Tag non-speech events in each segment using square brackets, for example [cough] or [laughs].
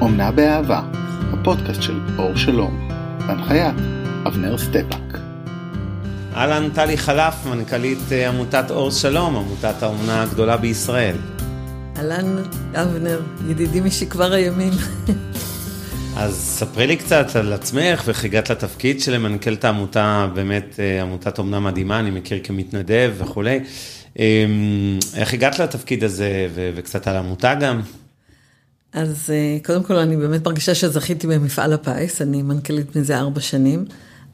אומנה באהבה, הפודקאסט של אור שלום, בהנחיית אבנר סטפאק. אהלן טלי חלף, מנכ"לית אה, עמותת אור שלום, עמותת האומנה הגדולה בישראל. אהלן אבנר, ידידי משכבר הימים. אז ספרי לי קצת על עצמך ואיך הגעת לתפקיד של מנכ"לת העמותה, באמת אה, עמותת אומנה מדהימה, אני מכיר כמתנדב וכולי. אמ, איך הגעת לתפקיד הזה וקצת על העמותה גם? אז אה, קודם כל אני באמת מרגישה שזכיתי במפעל הפיס, אני מנכ"לית מזה ארבע שנים.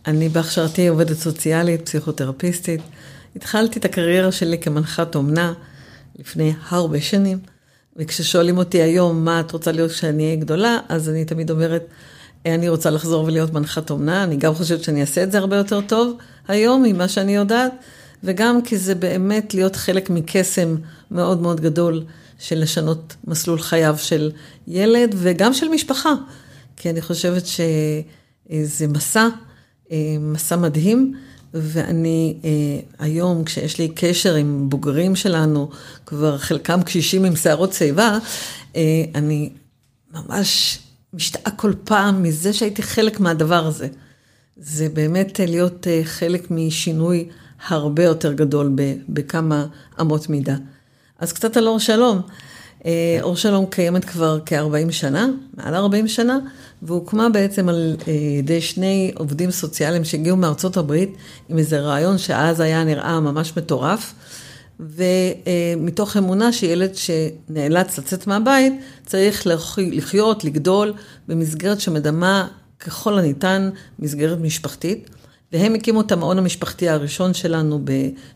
אני בהכשרתי עובדת סוציאלית, פסיכותרפיסטית. התחלתי את הקריירה שלי כמנחת אומנה לפני הרבה שנים, וכששואלים אותי היום מה את רוצה להיות כשאני אהיה גדולה, אז אני תמיד אומרת, אה, אני רוצה לחזור ולהיות מנחת אומנה, אני גם חושבת שאני אעשה את זה הרבה יותר טוב היום ממה שאני יודעת, וגם כי זה באמת להיות חלק מקסם מאוד מאוד גדול. של לשנות מסלול חייו של ילד וגם של משפחה. כי אני חושבת שזה מסע, אה, מסע מדהים, ואני אה, היום, כשיש לי קשר עם בוגרים שלנו, כבר חלקם קשישים עם שערות שיבה, אה, אני ממש משתאה כל פעם מזה שהייתי חלק מהדבר הזה. זה באמת להיות חלק משינוי הרבה יותר גדול בכמה אמות מידה. אז קצת על אור שלום. אה, אור שלום קיימת כבר כ-40 שנה, מעל 40 שנה, והוקמה בעצם על אה, ידי שני עובדים סוציאליים שהגיעו מארצות הברית עם איזה רעיון שאז היה נראה ממש מטורף, ומתוך אמונה שילד שנאלץ לצאת מהבית צריך לחיות, לגדול במסגרת שמדמה ככל הניתן מסגרת משפחתית. והם הקימו את המעון המשפחתי הראשון שלנו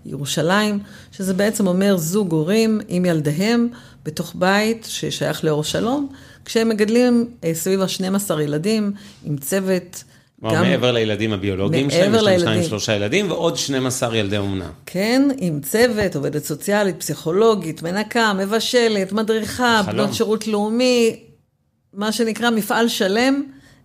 בירושלים, שזה בעצם אומר זוג הורים עם ילדיהם בתוך בית ששייך לאור שלום, כשהם מגדלים אה, סביב ה-12 ילדים עם צוות. גם מעבר לילדים הביולוגיים שלהם, יש להם שניים שלושה ילדים ועוד 12 ילדי אומנה. כן, עם צוות, עובדת סוציאלית, פסיכולוגית, מנקה, מבשלת, מדריכה, בנות שירות לאומי, מה שנקרא מפעל שלם.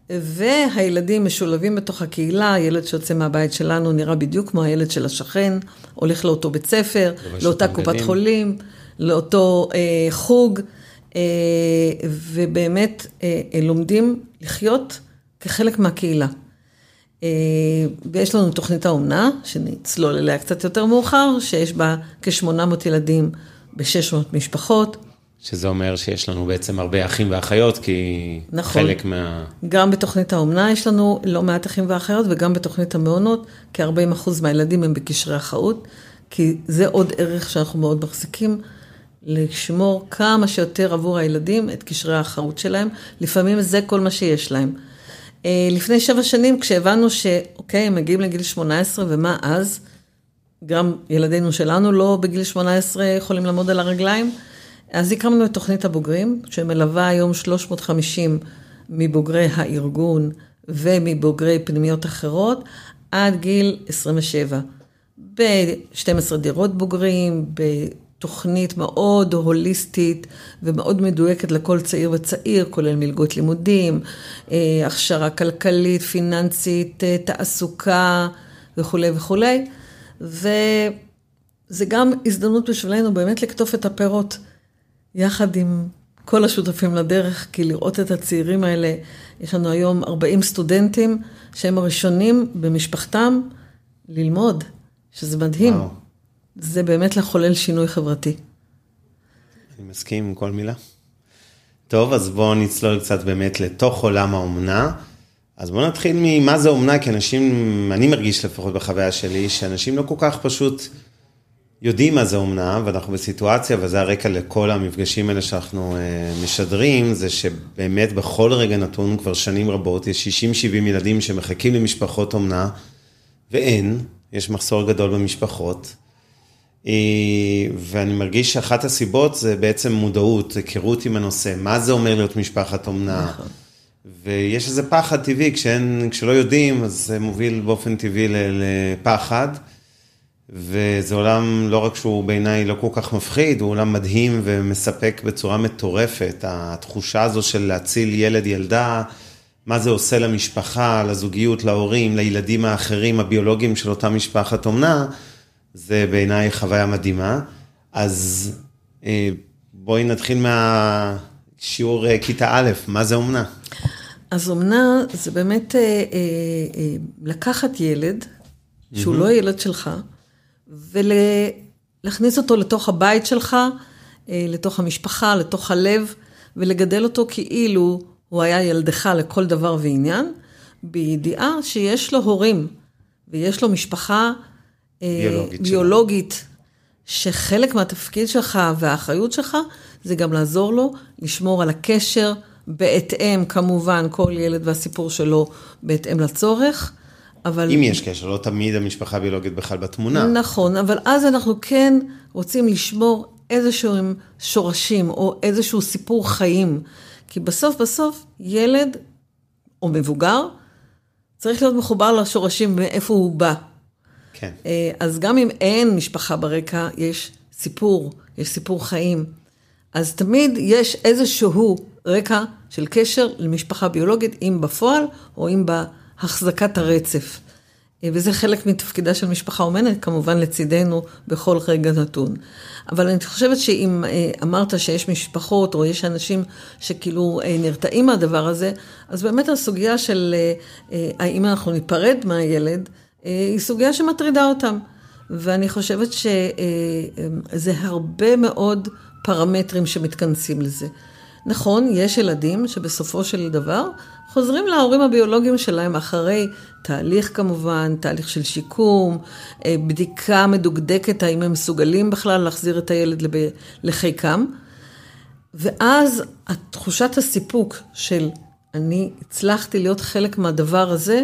והילדים משולבים בתוך הקהילה, ילד שיוצא מהבית שלנו נראה בדיוק כמו הילד של השכן, הולך לאותו בית ספר, לאותה קופת גדים. חולים, לאותו אה, חוג, אה, ובאמת אה, לומדים לחיות כחלק מהקהילה. אה, ויש לנו תוכנית האומנה, שנצלול אליה קצת יותר מאוחר, שיש בה כ-800 ילדים ב-600 משפחות. שזה אומר שיש לנו בעצם הרבה אחים ואחיות, כי נכון. חלק מה... גם בתוכנית האומנה יש לנו לא מעט אחים ואחיות, וגם בתוכנית המעונות, כ-40% מהילדים הם בקשרי אחאות, כי זה עוד ערך שאנחנו מאוד מחזיקים, לשמור כמה שיותר עבור הילדים את קשרי האחרות שלהם, לפעמים זה כל מה שיש להם. אה, לפני שבע שנים, כשהבנו שאוקיי, הם מגיעים לגיל 18, ומה אז? גם ילדינו שלנו לא בגיל 18 יכולים לעמוד על הרגליים. אז הקמנו את תוכנית הבוגרים, שמלווה היום 350 מבוגרי הארגון ומבוגרי פנימיות אחרות, עד גיל 27. ב-12 דירות בוגרים, בתוכנית מאוד הוליסטית ומאוד מדויקת לכל צעיר וצעיר, כולל מלגות לימודים, אה, הכשרה כלכלית, פיננסית, אה, תעסוקה וכולי וכולי. וזה גם הזדמנות בשבילנו באמת לקטוף את הפירות. יחד עם כל השותפים לדרך, כי לראות את הצעירים האלה, יש לנו היום 40 סטודנטים שהם הראשונים במשפחתם ללמוד, שזה מדהים. וואו. זה באמת לחולל שינוי חברתי. אני מסכים עם כל מילה. טוב, אז בואו נצלול קצת באמת לתוך עולם האומנה. אז בואו נתחיל ממה זה אומנה, כי אנשים, אני מרגיש לפחות בחוויה שלי, שאנשים לא כל כך פשוט יודעים מה זה אומנה, ואנחנו בסיטואציה, וזה הרקע לכל המפגשים האלה שאנחנו uh, משדרים, זה שבאמת בכל רגע נתון כבר שנים רבות, יש 60-70 ילדים שמחכים למשפחות אומנה, ואין, יש מחסור גדול במשפחות. Uh, ואני מרגיש שאחת הסיבות זה בעצם מודעות, היכרות עם הנושא, מה זה אומר להיות משפחת אומנה. נכון. ויש איזה פחד טבעי, כשאין, כשלא יודעים, אז זה מוביל באופן טבעי לפחד. וזה עולם, לא רק שהוא בעיניי לא כל כך מפחיד, הוא עולם מדהים ומספק בצורה מטורפת. התחושה הזו של להציל ילד, ילדה, מה זה עושה למשפחה, לזוגיות, להורים, לילדים האחרים, הביולוגיים של אותה משפחת אומנה, זה בעיניי חוויה מדהימה. אז אה, בואי נתחיל מה... שיעור אה, כיתה א', מה זה אומנה? אז אומנה זה באמת אה, אה, אה, לקחת ילד, שהוא לא ילד שלך, ולהכניס אותו לתוך הבית שלך, אה, לתוך המשפחה, לתוך הלב, ולגדל אותו כאילו הוא היה ילדך לכל דבר ועניין, בידיעה שיש לו הורים, ויש לו משפחה אה, ביולוגית. ביולוגית שחלק מהתפקיד שלך והאחריות שלך זה גם לעזור לו לשמור על הקשר בהתאם, כמובן, כל ילד והסיפור שלו בהתאם לצורך, אבל... אם יש קשר, לא תמיד המשפחה הביולוגית בכלל בתמונה. נכון, אבל אז אנחנו כן רוצים לשמור איזשהם שורשים או איזשהו סיפור חיים. כי בסוף בסוף ילד או מבוגר צריך להיות מחובר לשורשים מאיפה הוא בא. כן. אה, אז גם אם אין משפחה ברקע, יש סיפור, יש סיפור חיים. אז תמיד יש איזשהו רקע של קשר למשפחה ביולוגית, אם בפועל או אם בהחזקת הרצף. אה, וזה חלק מתפקידה של משפחה אומנת, כמובן לצידנו בכל רגע נתון. אבל אני חושבת שאם אה, אמרת שיש משפחות או יש אנשים שכאילו אה, נרתעים מהדבר הזה, אז באמת הסוגיה של האם אנחנו ניפרד מהילד, היא סוגיה שמטרידה אותם. ואני חושבת שזה הרבה מאוד פרמטרים שמתכנסים לזה. נכון, יש ילדים שבסופו של דבר חוזרים להורים הביולוגיים שלהם אחרי תהליך כמובן, תהליך של שיקום, אה, בדיקה מדוקדקת האם הם מסוגלים בכלל להחזיר את הילד לחיקם. ואז תחושת הסיפוק של אני הצלחתי להיות חלק מהדבר הזה,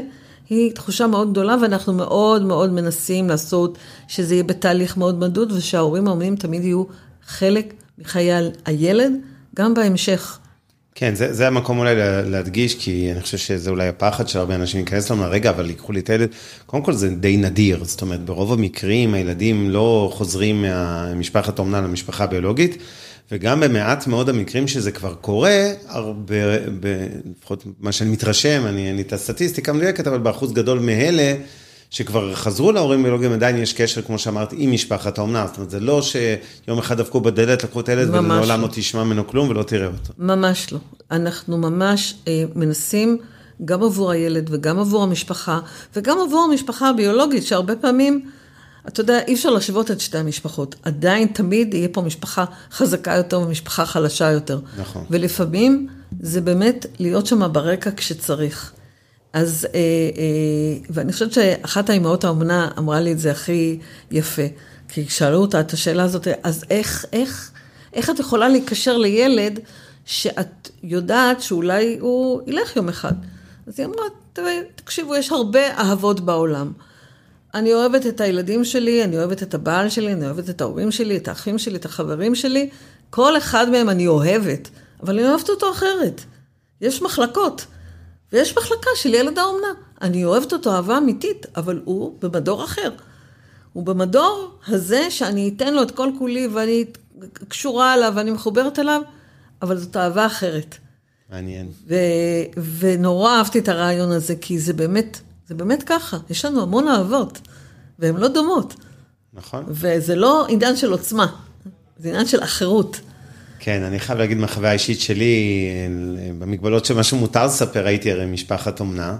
היא תחושה מאוד גדולה, ואנחנו מאוד מאוד מנסים לעשות שזה יהיה בתהליך מאוד מדוד, ושההורים האומנים תמיד יהיו חלק מחיי הילד, גם בהמשך. כן, זה, זה המקום אולי להדגיש, כי אני חושב שזה אולי הפחד של הרבה אנשים להיכנס לנו, רגע, אבל ייקחו לי את הילד. קודם כל זה די נדיר, זאת אומרת, ברוב המקרים הילדים לא חוזרים ממשפחת אומנה למשפחה הביולוגית, וגם במעט מאוד המקרים שזה כבר קורה, הרבה, לפחות מה שאני מתרשם, אני אין לי את הסטטיסטיקה המדויקת, אבל באחוז גדול מאלה, שכבר חזרו להורים ביולוגיים, עדיין יש קשר, כמו שאמרת, עם משפחת האומנה. זאת אומרת, זה לא שיום אחד דפקו בדלת, לקחו את הילד, ולעולם לא תשמע ממנו כלום ולא תראה אותו. ממש לא. אנחנו ממש אה, מנסים, גם עבור הילד וגם עבור המשפחה, וגם עבור המשפחה הביולוגית, שהרבה פעמים, אתה יודע, אי אפשר להשוות את שתי המשפחות. עדיין תמיד יהיה פה משפחה חזקה יותר ומשפחה חלשה יותר. נכון. ולפעמים זה באמת להיות שם ברקע כשצריך. אז, אה, אה, ואני חושבת שאחת האימהות האומנה אמרה לי את זה הכי יפה. כי שאלו אותה את השאלה הזאת, אז איך, איך, איך את יכולה להיקשר לילד שאת יודעת שאולי הוא ילך יום אחד? אז היא אמרה, תקשיבו, יש הרבה אהבות בעולם. אני אוהבת את הילדים שלי, אני אוהבת את הבעל שלי, אני אוהבת את ההורים שלי, את האחים שלי, את החברים שלי. כל אחד מהם אני אוהבת, אבל אני אוהבת אותו אחרת. יש מחלקות. ויש מחלקה של ילד האומנה. אני אוהבת אותו אהבה אמיתית, אבל הוא במדור אחר. הוא במדור הזה שאני אתן לו את כל כולי ואני קשורה אליו ואני מחוברת אליו, אבל זאת אהבה אחרת. מעניין. ו- ונורא אהבתי את הרעיון הזה, כי זה באמת, זה באמת ככה. יש לנו המון אהבות, והן לא דומות. נכון. וזה לא עניין של עוצמה, זה עניין של אחרות. כן, אני חייב להגיד מהחוויה האישית שלי, במגבלות של מה שמותר לספר, הייתי הרי משפחת אומנה.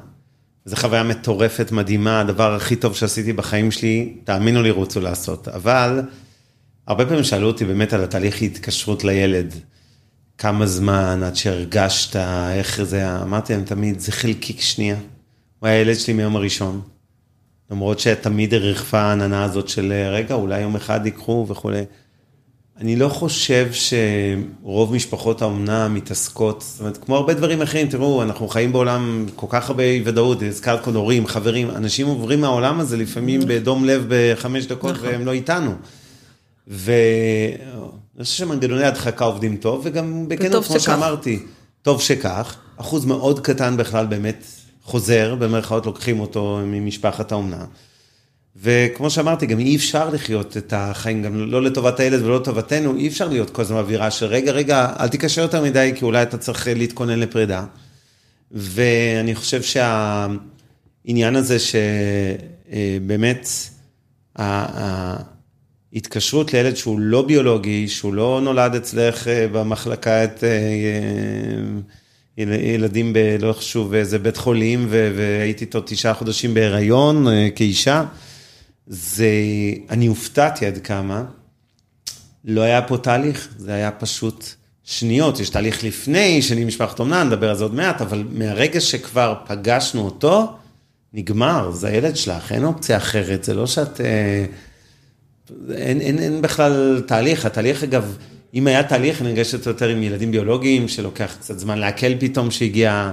זו חוויה מטורפת, מדהימה, הדבר הכי טוב שעשיתי בחיים שלי, תאמינו לי, רוצו לעשות. אבל, הרבה פעמים שאלו אותי באמת על התהליך התקשרות לילד. כמה זמן עד שהרגשת, איך זה, אמרתי להם תמיד, זה חלקיק שנייה. הוא היה הילד שלי מיום הראשון. למרות שתמיד הרחפה העננה הזאת של רגע, אולי יום אחד ייקחו וכולי. אני לא חושב שרוב משפחות האומנה מתעסקות, זאת אומרת, כמו הרבה דברים אחרים, תראו, אנחנו חיים בעולם כל כך הרבה ודאות, הזכרת כאן הורים, חברים, אנשים עוברים מהעולם הזה לפעמים בדום לב בחמש דקות נכון. והם לא איתנו. ואני חושב שמנגנוני הדחקה עובדים טוב, וגם בכנות, כמו שאמרתי, טוב שכך, אחוז מאוד קטן בכלל באמת חוזר, במרכאות לוקחים אותו ממשפחת האומנה. וכמו שאמרתי, גם אי אפשר לחיות את החיים, גם לא לטובת הילד ולא לטובתנו, אי אפשר להיות כל הזמן באווירה של רגע, רגע, אל תיקשר יותר מדי, כי אולי אתה צריך להתכונן לפרידה. ואני חושב שהעניין הזה שבאמת, התקשרות לילד שהוא לא ביולוגי, שהוא לא נולד אצלך אה, במחלקה את אה, ילדים ב... לא חשוב, איזה בית חולים, והייתי איתו תשעה חודשים בהיריון כאישה, זה, אני הופתעתי עד כמה. לא היה פה תהליך, זה היה פשוט שניות. יש תהליך לפני, שאני משפחת אומנה, נדבר על זה עוד מעט, אבל מהרגע שכבר פגשנו אותו, נגמר, זה הילד שלך, אין אופציה אחרת, זה לא שאת... אה, אין, אין, אין בכלל תהליך, התהליך אגב, אם היה תהליך, אני נרגשת יותר עם ילדים ביולוגיים, שלוקח קצת זמן לעכל פתאום שהגיע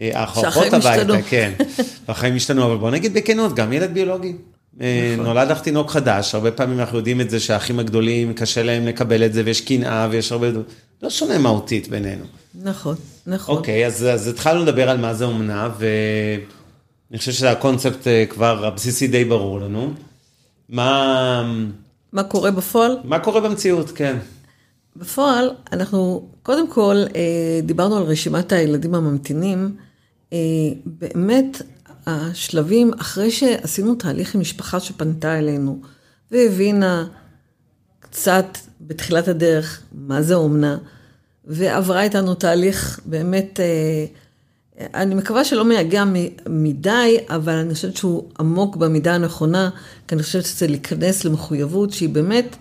אה, האח או אחות הביתה, כן, [laughs] והחיים השתנו, אבל בוא נגיד בכנות, גם ילד ביולוגי. אה, נכון. נולד לך תינוק חדש, הרבה פעמים אנחנו יודעים את זה שהאחים הגדולים, קשה להם לקבל את זה, ויש קנאה, ויש הרבה... לא שונה מהותית בינינו. נכון, נכון. אוקיי, אז, אז התחלנו לדבר על מה זה אומנה, ואני חושב שהקונספט אה, כבר, הבסיסי די ברור לנו. מה... מה קורה בפועל? מה קורה במציאות, כן. בפועל, אנחנו קודם כל אה, דיברנו על רשימת הילדים הממתינים. באמת, השלבים, אחרי שעשינו תהליך עם משפחה שפנתה אלינו והבינה קצת בתחילת הדרך מה זה אומנה, ועברה איתנו תהליך באמת, אה, אני מקווה שלא מייגע מדי, אבל אני חושבת שהוא עמוק במידה הנכונה, כי אני חושבת שזה להיכנס למחויבות שהיא באמת,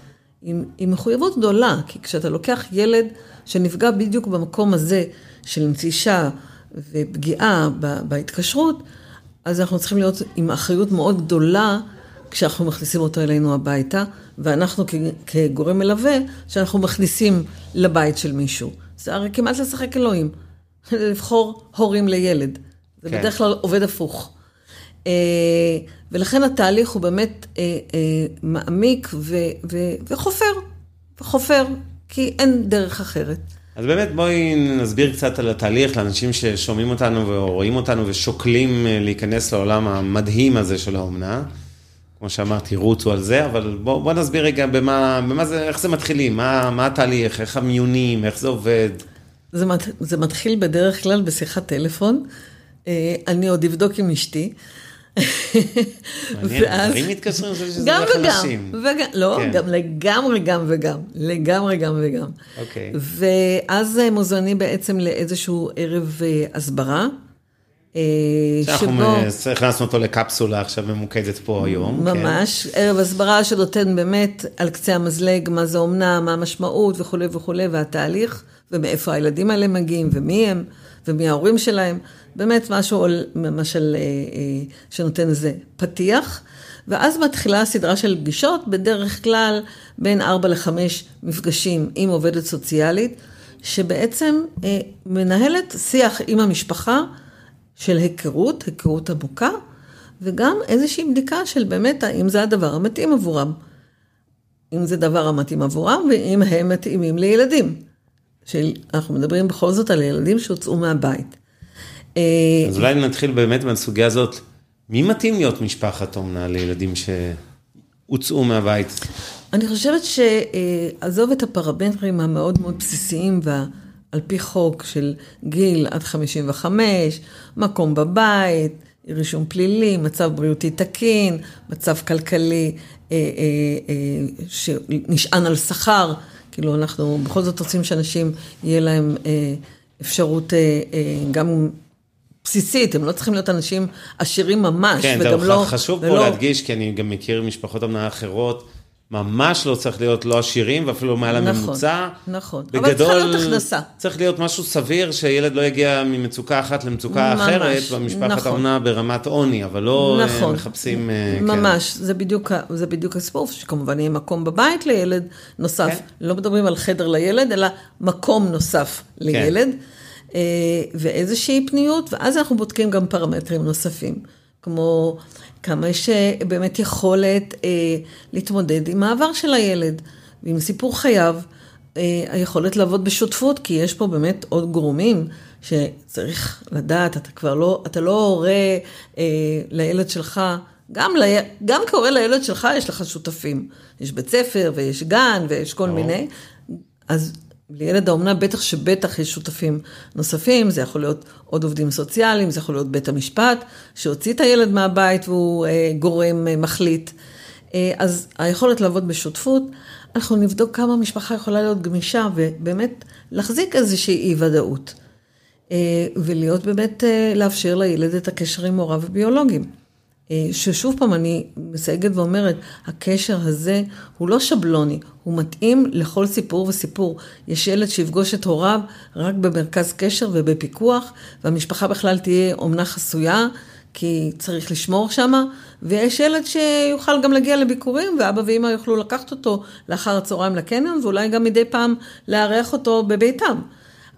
היא מחויבות גדולה, כי כשאתה לוקח ילד שנפגע בדיוק במקום הזה של נטישה ופגיעה בהתקשרות, אז אנחנו צריכים להיות עם אחריות מאוד גדולה כשאנחנו מכניסים אותו אלינו הביתה, ואנחנו כגורם מלווה, שאנחנו מכניסים לבית של מישהו. זה הרי כמעט לשחק אלוהים, [laughs] לבחור הורים לילד. זה כן. בדרך כלל עובד הפוך. אה, ולכן התהליך הוא באמת אה, אה, מעמיק וחופר, וחופר, כי אין דרך אחרת. אז באמת בואי נסביר קצת על התהליך לאנשים ששומעים אותנו ורואים אותנו ושוקלים אה, להיכנס לעולם המדהים הזה של האומנה. כמו שאמרתי, רוצו על זה, אבל בוא, בוא נסביר רגע במה, במה זה, איך זה מתחילים, מה, מה התהליך, איך המיונים, איך זה עובד. זה, מת, זה מתחיל בדרך כלל בשיחת טלפון. אה, אני עוד אבדוק עם אשתי. מעניין, גברים מתקשרים, רק אנשים. וגם, לא, כן. גם לגמרי גם וגם, לגמרי גם וגם. אוקיי. ואז מוזמנים בעצם לאיזשהו ערב אה, הסברה. אה, שאנחנו הכנסנו אותו לקפסולה עכשיו ממוקדת פה היום. כן. ממש, כן. ערב הסברה שנותן באמת על קצה המזלג מה זה אומנה, מה המשמעות וכולי וכולי, והתהליך, ומאיפה הילדים האלה מגיעים, ומי הם, ומי ההורים שלהם. באמת משהו למשל אה, אה, שנותן איזה פתיח, ואז מתחילה סדרה של פגישות, בדרך כלל בין 4 ל-5 מפגשים עם עובדת סוציאלית, שבעצם אה, מנהלת שיח עם המשפחה של היכרות, היכרות עמוקה, וגם איזושהי בדיקה של באמת האם זה הדבר המתאים עבורם. אם זה דבר המתאים עבורם, ואם הם מתאימים לילדים. של, אנחנו מדברים בכל זאת על ילדים שהוצאו מהבית. אז אולי נתחיל באמת מהסוגיה הזאת, מי מתאים להיות משפחת אומנה לילדים שהוצאו מהבית? אני חושבת שעזוב את הפרמטרים המאוד מאוד בסיסיים ועל פי חוק של גיל עד 55, מקום בבית, רישום פלילי, מצב בריאותי תקין, מצב כלכלי אה, אה, אה, שנשען על שכר, כאילו אנחנו בכל זאת רוצים שאנשים יהיה להם אפשרות גם בסיסית, הם לא צריכים להיות אנשים עשירים ממש, כן, וגם לא... כן, חשוב ולא... פה להדגיש, כי אני גם מכיר משפחות אמנה אחרות, ממש לא צריך להיות לא עשירים, ואפילו מעל נכון, הממוצע. נכון, בגדול, אבל צריכה להיות הכנסה. צריך להיות משהו סביר, שילד לא יגיע ממצוקה אחת למצוקה ממש, אחרת, במשפחת נכון. האומנה ברמת עוני, אבל לא אה, נכון, מחפשים... כן. ממש, כן. זה, בדיוק, זה בדיוק הסיפור, שכמובן יהיה מקום בבית לילד נוסף. כן. לא מדברים על חדר לילד, אלא מקום נוסף לילד. כן. אה, ואיזושהי פניות, ואז אנחנו בודקים גם פרמטרים נוספים, כמו כמה יש באמת יכולת אה, להתמודד עם העבר של הילד ועם סיפור חייו, אה, היכולת לעבוד בשותפות, כי יש פה באמת עוד גורמים שצריך לדעת, אתה כבר לא, אתה לא הורה אה, לילד שלך, גם, לי, גם כהורה לילד שלך יש לך שותפים. יש בית ספר ויש גן ויש כל מיני, אז לילד האומנה בטח שבטח יש שותפים נוספים, זה יכול להיות עוד עובדים סוציאליים, זה יכול להיות בית המשפט, שהוציא את הילד מהבית והוא אה, גורם אה, מחליט. אה, אז היכולת לעבוד בשותפות, אנחנו נבדוק כמה משפחה יכולה להיות גמישה ובאמת להחזיק איזושהי אי ודאות. אה, ולהיות באמת, אה, לאפשר לילד את הקשר עם הוריו הביולוגיים. ששוב פעם, אני מסייגת ואומרת, הקשר הזה הוא לא שבלוני, הוא מתאים לכל סיפור וסיפור. יש ילד שיפגוש את הוריו רק במרכז קשר ובפיקוח, והמשפחה בכלל תהיה אומנה חסויה, כי צריך לשמור שמה, ויש ילד שיוכל גם להגיע לביקורים, ואבא ואמא יוכלו לקחת אותו לאחר הצהריים לקניון, ואולי גם מדי פעם לארח אותו בביתם.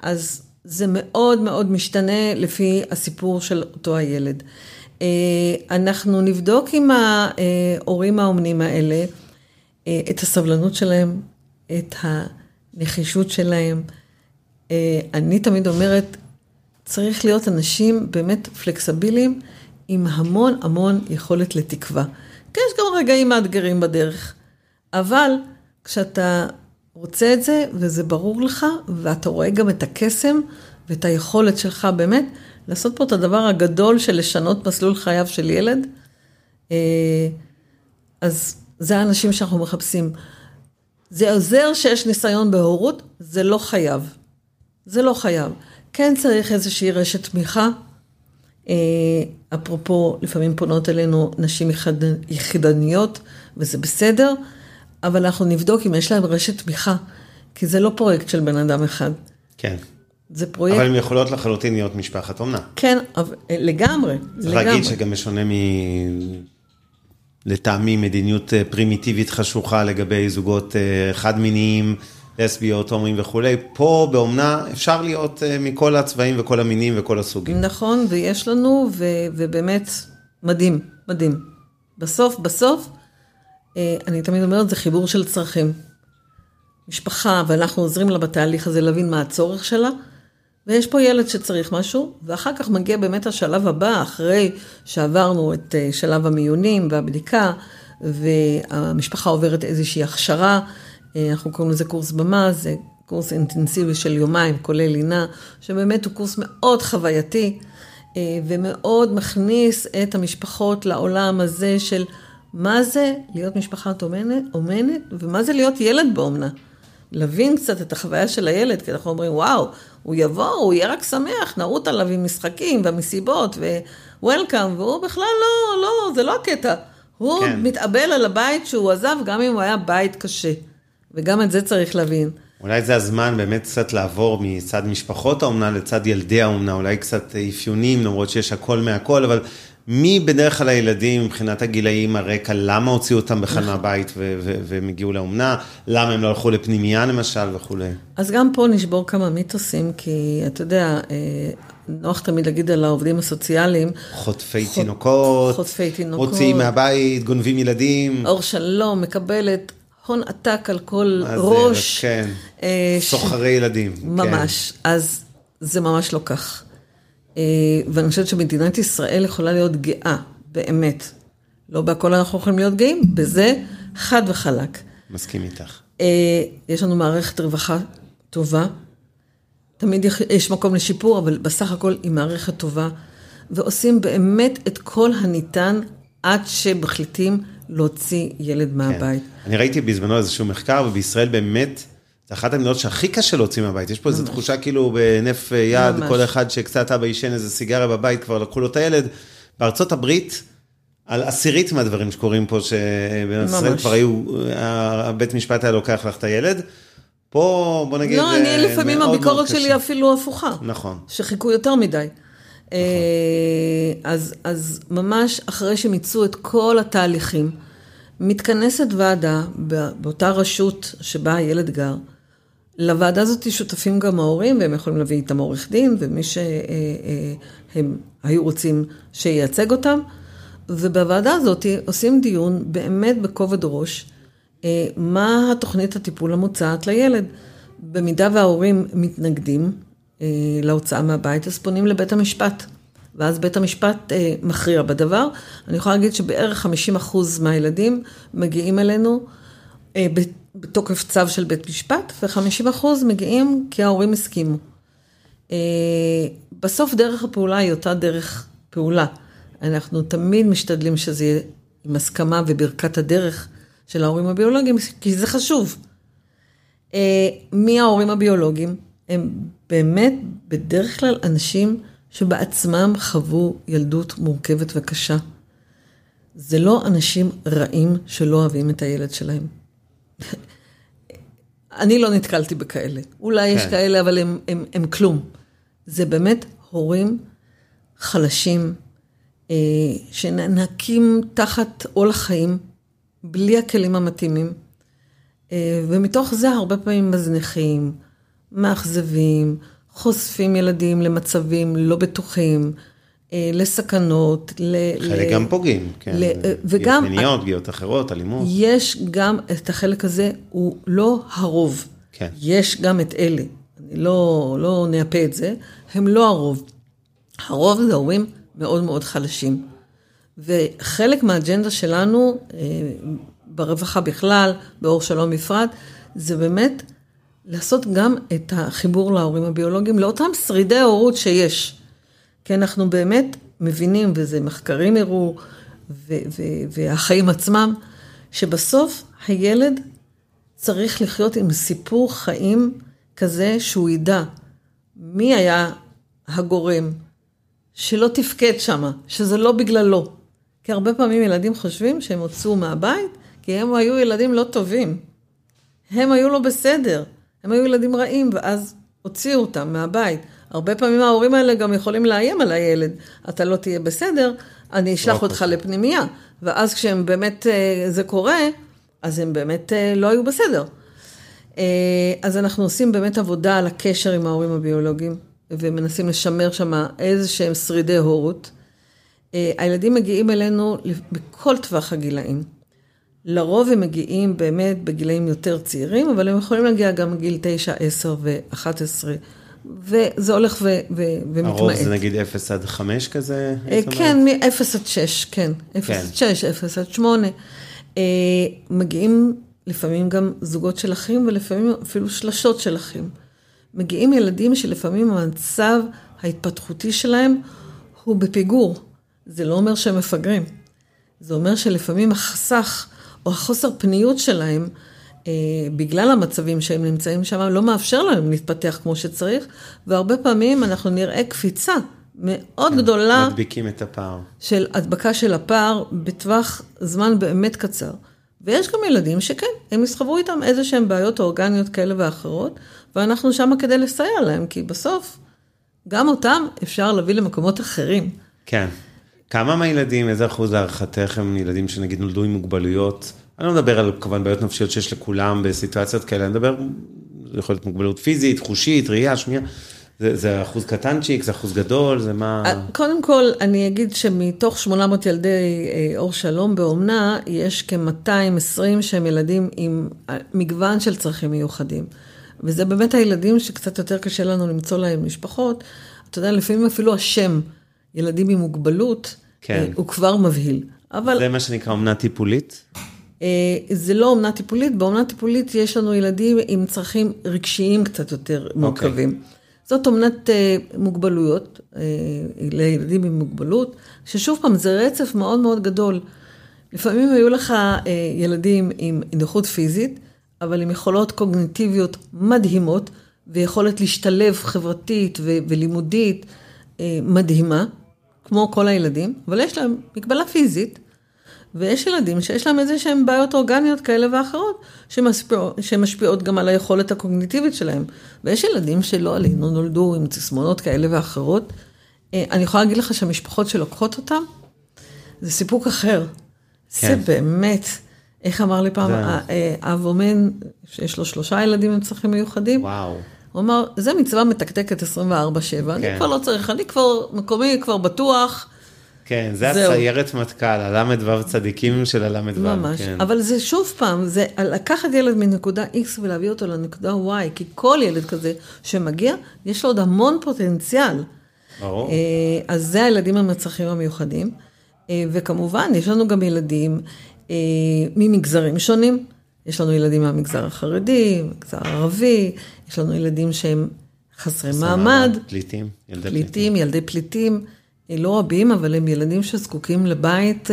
אז זה מאוד מאוד משתנה לפי הסיפור של אותו הילד. אה, אנחנו נבדוק עם ההורים האומנים האלה אה, את הסבלנות שלהם, את הנחישות שלהם. אה, אני תמיד אומרת, צריך להיות אנשים באמת פלקסביליים. עם המון המון יכולת לתקווה. כי יש גם רגעים מאתגרים בדרך, אבל כשאתה רוצה את זה, וזה ברור לך, ואתה רואה גם את הקסם ואת היכולת שלך באמת לעשות פה את הדבר הגדול של לשנות מסלול חייו של ילד, אה, אז זה האנשים שאנחנו מחפשים. זה עוזר שיש ניסיון בהורות, זה לא חייב. זה לא חייב. כן צריך איזושהי רשת תמיכה, אה, אפרופו, לפעמים פונות אלינו נשים יחידניות, וזה בסדר, אבל אנחנו נבדוק אם יש להם רשת תמיכה, כי זה לא פרויקט של בן אדם אחד. כן. זה פרויקט... אבל הן יכולות לחלוטין להיות משפחת אומנה. כן, אבל, אה, לגמרי, צריך לגמרי. להגיד שגם בשונה מ... לטעמי מדיניות אה, פרימיטיבית חשוכה לגבי זוגות חד-מיניים. לסביות, הומואים וכולי, פה באומנה אפשר להיות אה, מכל הצבעים וכל המינים וכל הסוגים. נכון, ויש לנו, ו, ובאמת, מדהים, מדהים. בסוף, בסוף, אה, אני תמיד אומרת, זה חיבור של צרכים. משפחה, ואנחנו עוזרים לה בתהליך הזה להבין מה הצורך שלה, ויש פה ילד שצריך משהו, ואחר כך מגיע באמת השלב הבא, אחרי שעברנו את אה, שלב המיונים והבדיקה, והמשפחה עוברת איזושהי הכשרה. אה, אנחנו קוראים לזה קורס במה, זה קורס אינטנסיבי של יומיים, כולל לינה, שבאמת הוא קורס מאוד חווייתי, אה, ומאוד מכניס את המשפחות לעולם הזה של מה זה להיות משפחת אומנת, אומנת ומה זה להיות ילד באומנה. להבין קצת את החוויה של הילד, כי אנחנו אומרים, וואו, הוא יבוא, הוא יהיה רק שמח, נרוט עליו עם משחקים והמסיבות ווולקאם, והוא בכלל לא, לא, זה לא הקטע. הוא כן. מתאבל על הבית שהוא עזב, גם אם הוא היה בית קשה. וגם את זה צריך להבין. אולי זה הזמן באמת קצת לעבור מצד משפחות האומנה לצד ילדי האומנה, אולי קצת אפיונים, למרות שיש הכל מהכל, אבל מי בדרך כלל הילדים מבחינת הגילאים, הרקע, למה הוציאו אותם בכלל נכון. מהבית והם הגיעו לאומנה, למה הם לא הלכו לפנימייה למשל וכולי. אז גם פה נשבור כמה מיתוסים, כי אתה יודע, אה, נוח תמיד להגיד על העובדים הסוציאליים. חוטפי חות, תינוקות, חוטפי תינוקות, מוציאים מהבית, גונבים ילדים. אור שלום, מקבלת הון עתק על כל ראש. כן, אה, סוחרי ילדים. ממש, כן. אז זה ממש לא כך. אה, ואני חושבת שמדינת ישראל יכולה להיות גאה, באמת. לא בהכל אנחנו יכולים להיות גאים, בזה חד וחלק. מסכים איתך. אה, יש לנו מערכת רווחה טובה, תמיד יש מקום לשיפור, אבל בסך הכל היא מערכת טובה, ועושים באמת את כל הניתן עד שמחליטים להוציא ילד כן. מהבית. כן. אני ראיתי בזמנו איזשהו מחקר, ובישראל באמת, זה אחת המדינות שהכי קשה להוציא מהבית. יש פה איזו תחושה כאילו בהינף יד, ממש. כל אחד שקצת אבא עישן איזה סיגריה בבית, כבר לקחו לו את הילד. בארצות הברית, על עשירית מהדברים שקורים פה, שבישראל כבר היו, הבית משפט היה לוקח לך את הילד. פה, בוא נגיד, לא, אני לפעמים הביקורת שלי אפילו הפוכה. נכון. שחיכו יותר מדי. נכון. אז, אז ממש אחרי שמיצו את כל התהליכים, מתכנסת ועדה באותה רשות שבה הילד גר. לוועדה הזאת שותפים גם ההורים, והם יכולים להביא איתם עורך דין, ומי שהם אה, אה, היו רוצים שייצג אותם. ובוועדה הזאת עושים דיון באמת בכובד ראש, אה, מה התוכנית הטיפול המוצעת לילד. במידה וההורים מתנגדים להוצאה מהבית, אז פונים לבית המשפט. ואז בית המשפט אה, מכריע בדבר. אני יכולה להגיד שבערך 50 אחוז מהילדים מגיעים אלינו אה, בתוקף צו של בית משפט, ו-50 אחוז מגיעים כי ההורים הסכימו. אה, בסוף דרך הפעולה היא אותה דרך פעולה. אנחנו תמיד משתדלים שזה יהיה עם הסכמה וברכת הדרך של ההורים הביולוגיים, כי זה חשוב. אה, מי ההורים הביולוגיים? הם באמת בדרך כלל אנשים שבעצמם חוו ילדות מורכבת וקשה. זה לא אנשים רעים שלא אוהבים את הילד שלהם. אני לא נתקלתי בכאלה. אולי כן. יש כאלה, אבל הם, הם, הם כלום. זה באמת הורים חלשים, אה, שנאנקים תחת עול החיים, בלי הכלים המתאימים. אה, ומתוך זה הרבה פעמים מזנחים, מאכזבים, חושפים ילדים למצבים לא בטוחים, לסכנות. ל, חלק גם פוגעים, כן. ל, וגם... מיניות, פגיעות אחרות, אלימות. יש גם את החלק הזה, הוא לא הרוב. כן. יש גם את אלה, אני לא, לא נאפה את זה, הם לא הרוב. הרוב זה הורים מאוד מאוד חלשים. וחלק מהאג'נדה שלנו, אה, ברווחה בכלל, באור שלום בפרט, זה באמת לעשות גם את החיבור להורים הביולוגיים, לאותם שרידי הורות שיש. כי אנחנו באמת מבינים, וזה מחקרים הראו, והחיים עצמם, שבסוף הילד צריך לחיות עם סיפור חיים כזה שהוא ידע מי היה הגורם, שלא תפקד שמה, שזה לא בגללו. כי הרבה פעמים ילדים חושבים שהם הוצאו מהבית, כי הם היו ילדים לא טובים. הם היו לא בסדר, הם היו ילדים רעים, ואז הוציאו אותם מהבית. הרבה פעמים ההורים האלה גם יכולים לאיים על הילד, אתה לא תהיה בסדר, אני אשלח אותך לפנימייה. ואז כשהם באמת, אה, זה קורה, אז הם באמת אה, לא היו בסדר. אה, אז אנחנו עושים באמת עבודה על הקשר עם ההורים הביולוגיים, ומנסים לשמר שם איזה שהם שרידי הורות. הילדים מגיעים אלינו בכל טווח הגילאים. לרוב הם מגיעים באמת בגילאים יותר צעירים, אבל הם יכולים להגיע גם בגיל 9, 10 ו-11. וזה הולך ו- ו- ומתמעט. הרוב זה נגיד 0 עד 5 כזה? אה, כן, מ-0 עד 6, כן. 0 כן. עד 6, 0 עד 8. אה, מגיעים לפעמים גם זוגות של אחים, ולפעמים אפילו שלשות של אחים. מגיעים ילדים שלפעמים המצב ההתפתחותי שלהם הוא בפיגור. זה לא אומר שהם מפגרים. זה אומר שלפעמים החסך או החוסר פניות שלהם, בגלל המצבים שהם נמצאים שם, לא מאפשר להם להתפתח כמו שצריך, והרבה פעמים אנחנו נראה קפיצה מאוד כן, גדולה. מדביקים את הפער. של הדבקה של הפער בטווח זמן באמת קצר. ויש גם ילדים שכן, הם יסחבו איתם איזה שהם בעיות אורגניות כאלה ואחרות, ואנחנו שם כדי לסייע להם, כי בסוף, גם אותם אפשר להביא למקומות אחרים. כן. כמה מהילדים, איזה אחוז להערכתך הם ילדים שנגיד נולדו עם מוגבלויות? אני לא מדבר על כמובן בעיות נפשיות שיש לכולם בסיטואציות כאלה, אני מדבר, זה יכול להיות מוגבלות פיזית, חושית, ראייה, שמיעה. זה, זה אחוז קטנצ'יק, זה אחוז גדול, זה מה... אה, קודם כל, אני אגיד שמתוך 800 ילדי אה, אור שלום באומנה, יש כ-220 שהם ילדים עם אה, מגוון של צרכים מיוחדים. וזה באמת הילדים שקצת יותר קשה לנו למצוא להם משפחות. אתה יודע, לפעמים אפילו השם, ילדים עם מוגבלות, כן. הוא כבר מבהיל. אבל... זה מה שנקרא אומנה טיפולית? אה, זה לא אומנה טיפולית, באומנה טיפולית יש לנו ילדים עם צרכים רגשיים קצת יותר אוקיי. מורכבים. Okay. זאת אומנת אה, מוגבלויות, אה, לילדים עם מוגבלות, ששוב פעם, זה רצף מאוד מאוד גדול. לפעמים היו לך ילדים עם נכות פיזית, אבל עם יכולות קוגניטיביות מדהימות, ויכולת להשתלב חברתית ולימודית מדהימה, כמו כל הילדים, אבל יש להם מגבלה פיזית. ויש ילדים שיש להם איזה שהם בעיות אורגניות כאלה ואחרות, שמשפיע, שמשפיעות גם על היכולת הקוגניטיבית שלהם. ויש ילדים שלא עלינו, נולדו עם תסמונות כאלה ואחרות. אה, אני יכולה להגיד לך שהמשפחות שלוקחות אותם, זה סיפוק אחר. כן. זה באמת, איך אמר לי פעם זה... אה, אב אומן, שיש לו שלושה ילדים עם צרכים מיוחדים. וואו. הוא אמר, זה מצווה מתקתקת 24-7, כן. אני כבר לא צריך, אני כבר, מקומי כבר בטוח. כן, זה הסיירת מטכ"ל, הל"ו צדיקים של הל"ו. ממש, כן. אבל זה שוב פעם, זה לקחת ילד מנקודה X ולהביא אותו לנקודה Y, כי כל ילד כזה שמגיע, יש לו עוד המון פוטנציאל. ברור. אה, אז זה הילדים עם הצרכים המיוחדים. אה, וכמובן, יש לנו גם ילדים אה, ממגזרים שונים. יש לנו ילדים מהמגזר החרדי, מהמגזר הערבי, יש לנו ילדים שהם חסרי מעמד. פליטים, ילדי פליטים. פליטים, ילדי פליטים. לא רבים, אבל הם ילדים שזקוקים לבית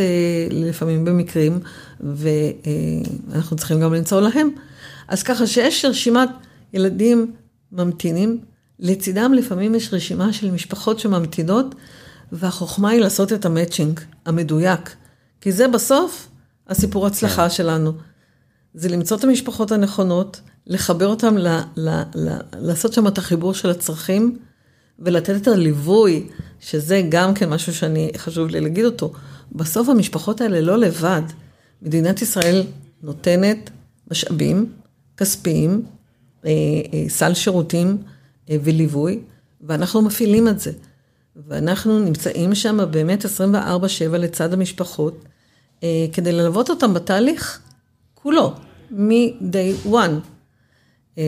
לפעמים במקרים, ואנחנו צריכים גם למצוא להם. אז ככה שיש רשימת ילדים ממתינים, לצידם לפעמים יש רשימה של משפחות שממתינות, והחוכמה היא לעשות את המצ'ינג המדויק, כי זה בסוף הסיפור הצלחה כן. שלנו. זה למצוא את המשפחות הנכונות, לחבר אותם, ל, ל, ל, לעשות שם את החיבור של הצרכים, ולתת את הליווי, שזה גם כן משהו שאני, חשוב לי להגיד אותו. בסוף המשפחות האלה לא לבד. מדינת ישראל נותנת משאבים כספיים, אה, אה, סל שירותים אה, וליווי, ואנחנו מפעילים את זה. ואנחנו נמצאים שם באמת 24-7 לצד המשפחות, כדי ללוות אותם בתהליך כולו, מ-day one,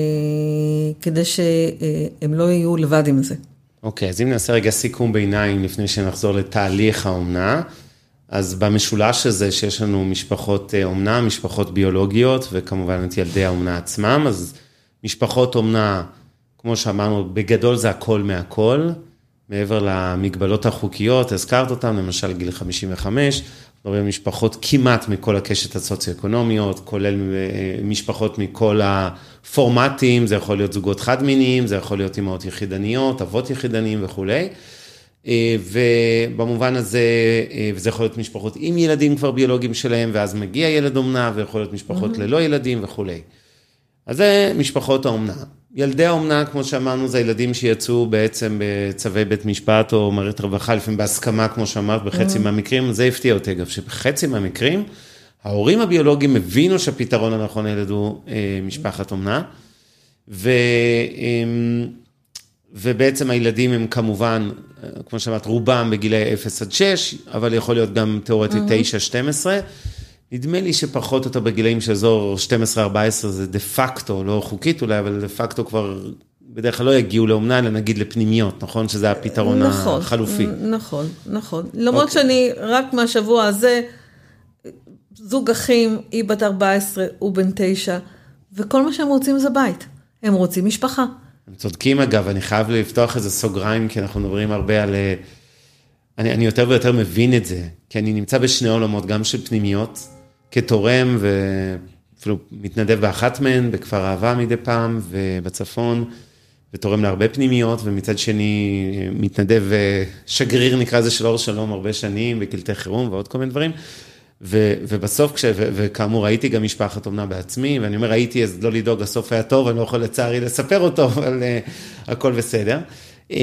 כדי שהם לא יהיו לבד עם זה. אוקיי, okay, אז אם נעשה רגע סיכום ביניים לפני שנחזור לתהליך האומנה, אז במשולש הזה שיש לנו משפחות אה, אומנה, משפחות ביולוגיות וכמובן את ילדי האומנה עצמם, אז משפחות אומנה, כמו שאמרנו, בגדול זה הכל מהכל, מעבר למגבלות החוקיות, הזכרת אותן, למשל גיל 55, מדברים על משפחות כמעט מכל הקשת הסוציו-אקונומיות, כולל אה, משפחות מכל הפורמטים, זה יכול להיות זוגות חד-מיניים, זה יכול להיות אימהות יחידניות, אבות יחידניים וכולי. אה, ובמובן הזה, אה, וזה יכול להיות משפחות עם ילדים כבר ביולוגיים שלהם, ואז מגיע ילד אומנה, ויכול להיות משפחות mm-hmm. ללא ילדים וכולי. אז זה משפחות האומנה. ילדי האומנה, כמו שאמרנו, זה ילדים שיצאו בעצם בצווי בית משפט או מערכת רווחה, לפעמים בהסכמה, כמו שאמרת, בחצי mm-hmm. מהמקרים. זה הפתיע אותי, אגב, שבחצי מהמקרים, ההורים הביולוגיים הבינו שהפתרון הנכון לילד הוא אה, משפחת אומנה. ו... אה, ובעצם הילדים הם כמובן, כמו שאמרת, רובם בגילי 0 עד 6, אבל יכול להיות גם תיאורטית 9-12. נדמה לי שפחות או יותר בגילאים של אזור 12-14 זה דה פקטו, לא חוקית אולי, אבל דה פקטו כבר בדרך כלל לא יגיעו לאומנה, אלא נגיד לפנימיות, נכון? שזה הפתרון נכון, החלופי. נכון, נכון. למרות okay. אוקיי. שאני רק מהשבוע הזה, זוג אחים, היא בת 14, הוא בן 9, וכל מה שהם רוצים זה בית. הם רוצים משפחה. הם צודקים אגב, אני חייב לפתוח איזה סוגריים, כי אנחנו מדברים הרבה על... אה, אני, אני יותר ויותר מבין את זה, כי אני נמצא בשני עולמות, גם של פנימיות, כתורם ואפילו מתנדב באחת מהן, בכפר אהבה מדי פעם, ובצפון, ותורם להרבה פנימיות, ומצד שני מתנדב אה, שגריר, נקרא לזה, של אור שלום הרבה שנים, בקלטי חירום ועוד כל מיני דברים. ו, ובסוף, כש, ו, וכאמור, הייתי גם משפחת אומנה בעצמי, ואני אומר, הייתי, אז לא לדאוג, הסוף היה טוב, אני לא יכול לצערי לספר אותו, [laughs] אבל uh, הכל בסדר. Uh,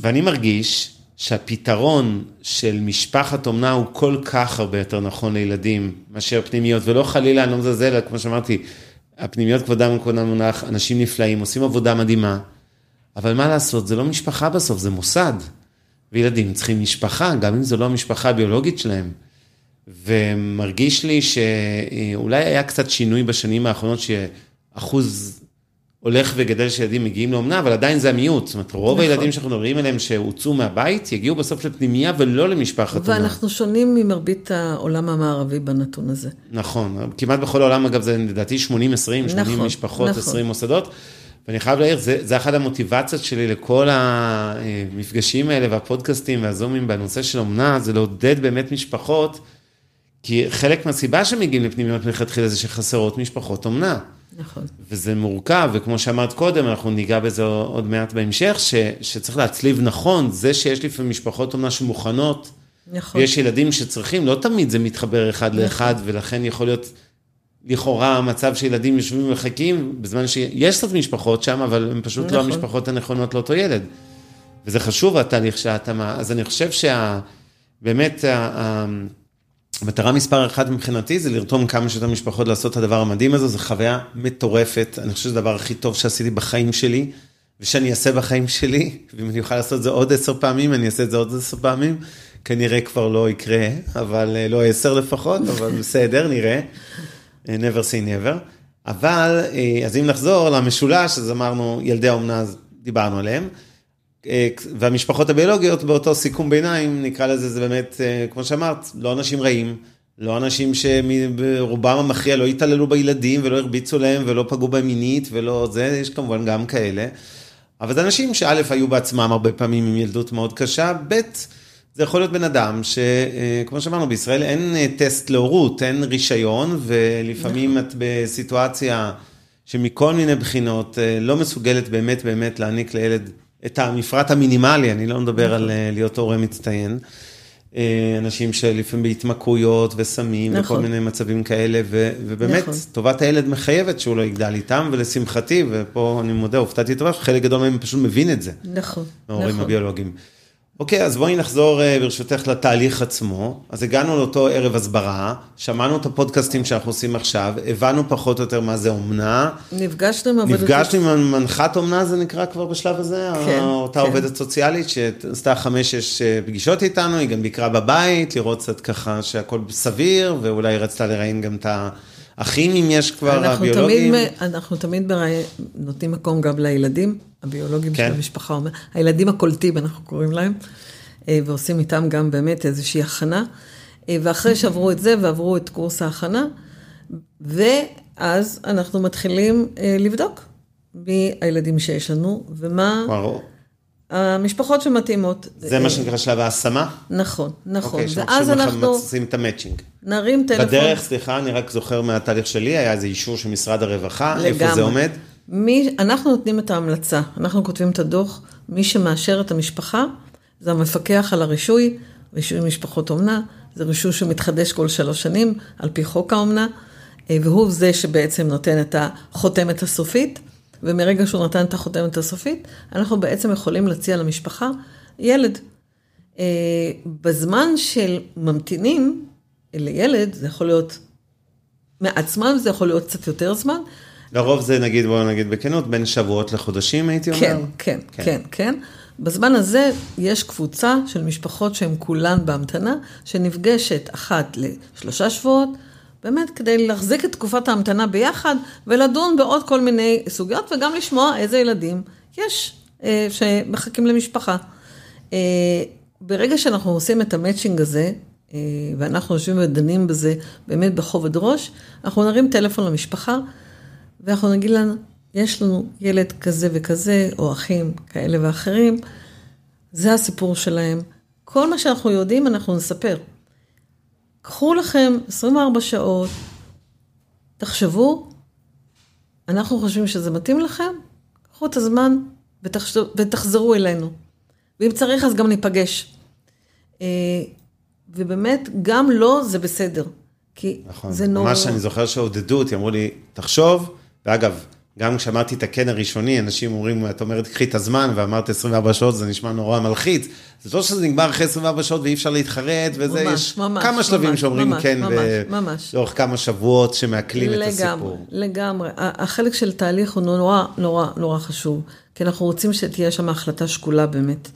ואני מרגיש שהפתרון של משפחת אומנה הוא כל כך הרבה יותר נכון לילדים מאשר פנימיות, ולא חלילה, אני לא מזלזל, כמו שאמרתי, הפנימיות כבודם וכבודם מונח, אנשים נפלאים, עושים עבודה מדהימה, אבל מה לעשות, זה לא משפחה בסוף, זה מוסד. וילדים צריכים משפחה, גם אם זו לא המשפחה הביולוגית שלהם. ומרגיש לי שאולי היה קצת שינוי בשנים האחרונות, שאחוז הולך וגדל שילדים מגיעים לאומנה, אבל עדיין זה המיעוט. זאת אומרת, רוב נכון. הילדים שאנחנו מדברים עליהם שהוצאו מהבית, יגיעו בסוף לפנימייה ולא למשפחת אומנה. ואנחנו שונים ממרבית העולם המערבי בנתון הזה. נכון, כמעט בכל העולם, אגב, זה לדעתי 80-20, 80 נכון, משפחות, נכון. 20 מוסדות. ואני חייב להעיר, זה, זה אחת המוטיבציות שלי לכל המפגשים האלה והפודקאסטים והזומים בנושא של אומנה, זה לעודד באמת משפחות. כי חלק מהסיבה שמגיעים לפנימיות מלכתחילה זה שחסרות משפחות אומנה. נכון. וזה מורכב, וכמו שאמרת קודם, אנחנו ניגע בזה עוד מעט בהמשך, ש, שצריך להצליב נכון, זה שיש לפעמים משפחות אומנה שמוכנות, נכון. ויש ילדים שצריכים, לא תמיד זה מתחבר אחד נכון. לאחד, ולכן יכול להיות לכאורה המצב שילדים יושבים ומחכים, בזמן שיש קצת משפחות שם, אבל הן פשוט לא נכון. לא המשפחות הנכונות לאותו ילד. וזה חשוב התהליך שההתאמה, אז אני חושב שבאמת, שה... המטרה מספר אחת מבחינתי זה לרתום כמה שיותר משפחות לעשות את הדבר המדהים הזה, זו חוויה מטורפת, אני חושב שזה הדבר הכי טוב שעשיתי בחיים שלי, ושאני אעשה בחיים שלי, ואם אני אוכל לעשות את זה עוד עשר פעמים, אני אעשה את זה עוד עשר פעמים, כנראה כבר לא יקרה, אבל אה, לא עשר לפחות, אבל בסדר, נראה, אה, never say never. אבל, אה, אז אם נחזור למשולש, אז אמרנו, ילדי האומנה, דיברנו עליהם. אה, והמשפחות הביולוגיות באותו סיכום ביניים, נקרא לזה, זה באמת, אה, כמו שאמרת, לא אנשים רעים, לא אנשים שרובם המכריע לא התעללו בילדים ולא הרביצו להם ולא פגעו בהם מינית ולא זה, יש כמובן גם כאלה. אבל זה אנשים שא' היו בעצמם הרבה פעמים עם ילדות מאוד קשה, ב' זה יכול להיות בן אדם שכמו שאמרנו, בישראל אין טסט להורות, אין רישיון, ולפעמים את בסיטואציה שמכל מיני בחינות לא מסוגלת באמת באמת להעניק לילד את המפרט המינימלי, אני לא מדבר על להיות הורה מצטיין. אנשים שלפעמים בהתמכרויות וסמים נכון. וכל מיני מצבים כאלה, ו, ובאמת, נכון. טובת הילד מחייבת שהוא לא יגדל איתם, ולשמחתי, ופה אני מודה, הופתעתי טובה, חלק גדול מהם פשוט מבין את זה. נכון, מההורים נכון. הביולוגיים. אוקיי, אז בואי נחזור ברשותך לתהליך עצמו. אז הגענו לאותו ערב הסברה, שמענו את הפודקאסטים שאנחנו עושים עכשיו, הבנו פחות או יותר מה זה אומנה. נפגשנו עם עובדת... נפגשנו עם מנחת אומנה, זה נקרא כבר בשלב הזה? כן. אותה כן. עובדת סוציאלית שעשתה חמש-שש פגישות איתנו, היא גם ביקרה בבית, לראות קצת ככה שהכל סביר, ואולי רצתה לראיין גם את האחים, אם יש כבר, אנחנו הביולוגים. תמיד, אנחנו תמיד בראי... נותנים מקום גם לילדים. הביולוגים כן. של המשפחה, הילדים הקולטים אנחנו קוראים להם, ועושים איתם גם באמת איזושהי הכנה. ואחרי שעברו את זה ועברו את קורס ההכנה, ואז אנחנו מתחילים לבדוק מי הילדים שיש לנו ומה ברור. המשפחות שמתאימות. זה מה שנקרא שלב ההשמה? נכון, נכון. אוקיי, ואז אנחנו עושים את המצ'ינג. נרים טלפון. בדרך, סליחה, אני רק זוכר מהתהליך שלי, היה איזה אישור של משרד הרווחה, לגמרי. איפה זה עומד? מי, אנחנו נותנים את ההמלצה, אנחנו כותבים את הדוח, מי שמאשר את המשפחה זה המפקח על הרישוי, רישוי משפחות אומנה, זה רישוי שמתחדש כל שלוש שנים על פי חוק האומנה, והוא זה שבעצם נותן את החותמת הסופית, ומרגע שהוא נתן את החותמת הסופית, אנחנו בעצם יכולים להציע למשפחה ילד. בזמן של ממתינים לילד, זה יכול להיות מעט זמן, זה יכול להיות קצת יותר זמן, לרוב זה נגיד, בואו נגיד בכנות, בין שבועות לחודשים הייתי אומר? כן, כן, כן, כן, כן. בזמן הזה יש קבוצה של משפחות שהן כולן בהמתנה, שנפגשת אחת לשלושה שבועות, באמת כדי להחזיק את תקופת ההמתנה ביחד, ולדון בעוד כל מיני סוגיות, וגם לשמוע איזה ילדים יש אה, שמחכים למשפחה. אה, ברגע שאנחנו עושים את המצ'ינג הזה, אה, ואנחנו יושבים ודנים בזה באמת בכובד ראש, אנחנו נרים טלפון למשפחה, ואנחנו נגיד לנו, יש לנו ילד כזה וכזה, או אחים כאלה ואחרים, זה הסיפור שלהם. כל מה שאנחנו יודעים, אנחנו נספר. קחו לכם 24 שעות, תחשבו, אנחנו חושבים שזה מתאים לכם, קחו את הזמן ותחשב, ותחזרו אלינו. ואם צריך, אז גם ניפגש. ובאמת, גם לא זה בסדר. כי נכון. זה נורא... ממש אני זוכר שעודדו אותי, אמרו לי, תחשוב, ואגב, גם כשאמרתי את הכן הראשוני, אנשים אומרים, את אומרת, קחי את הזמן, ואמרת 24 שעות, זה נשמע נורא מלחיץ. זה לא שזה נגמר אחרי 24 שעות ואי אפשר להתחרט, וזה, ממש, יש ממש, כמה שלבים ממש, שאומרים ממש, כן, ממש, ממש. לאורך כמה שבועות שמעכלים את הסיפור. לגמרי, לגמרי. החלק של תהליך הוא נורא, נורא, נורא חשוב, כי אנחנו רוצים שתהיה שם החלטה שקולה באמת.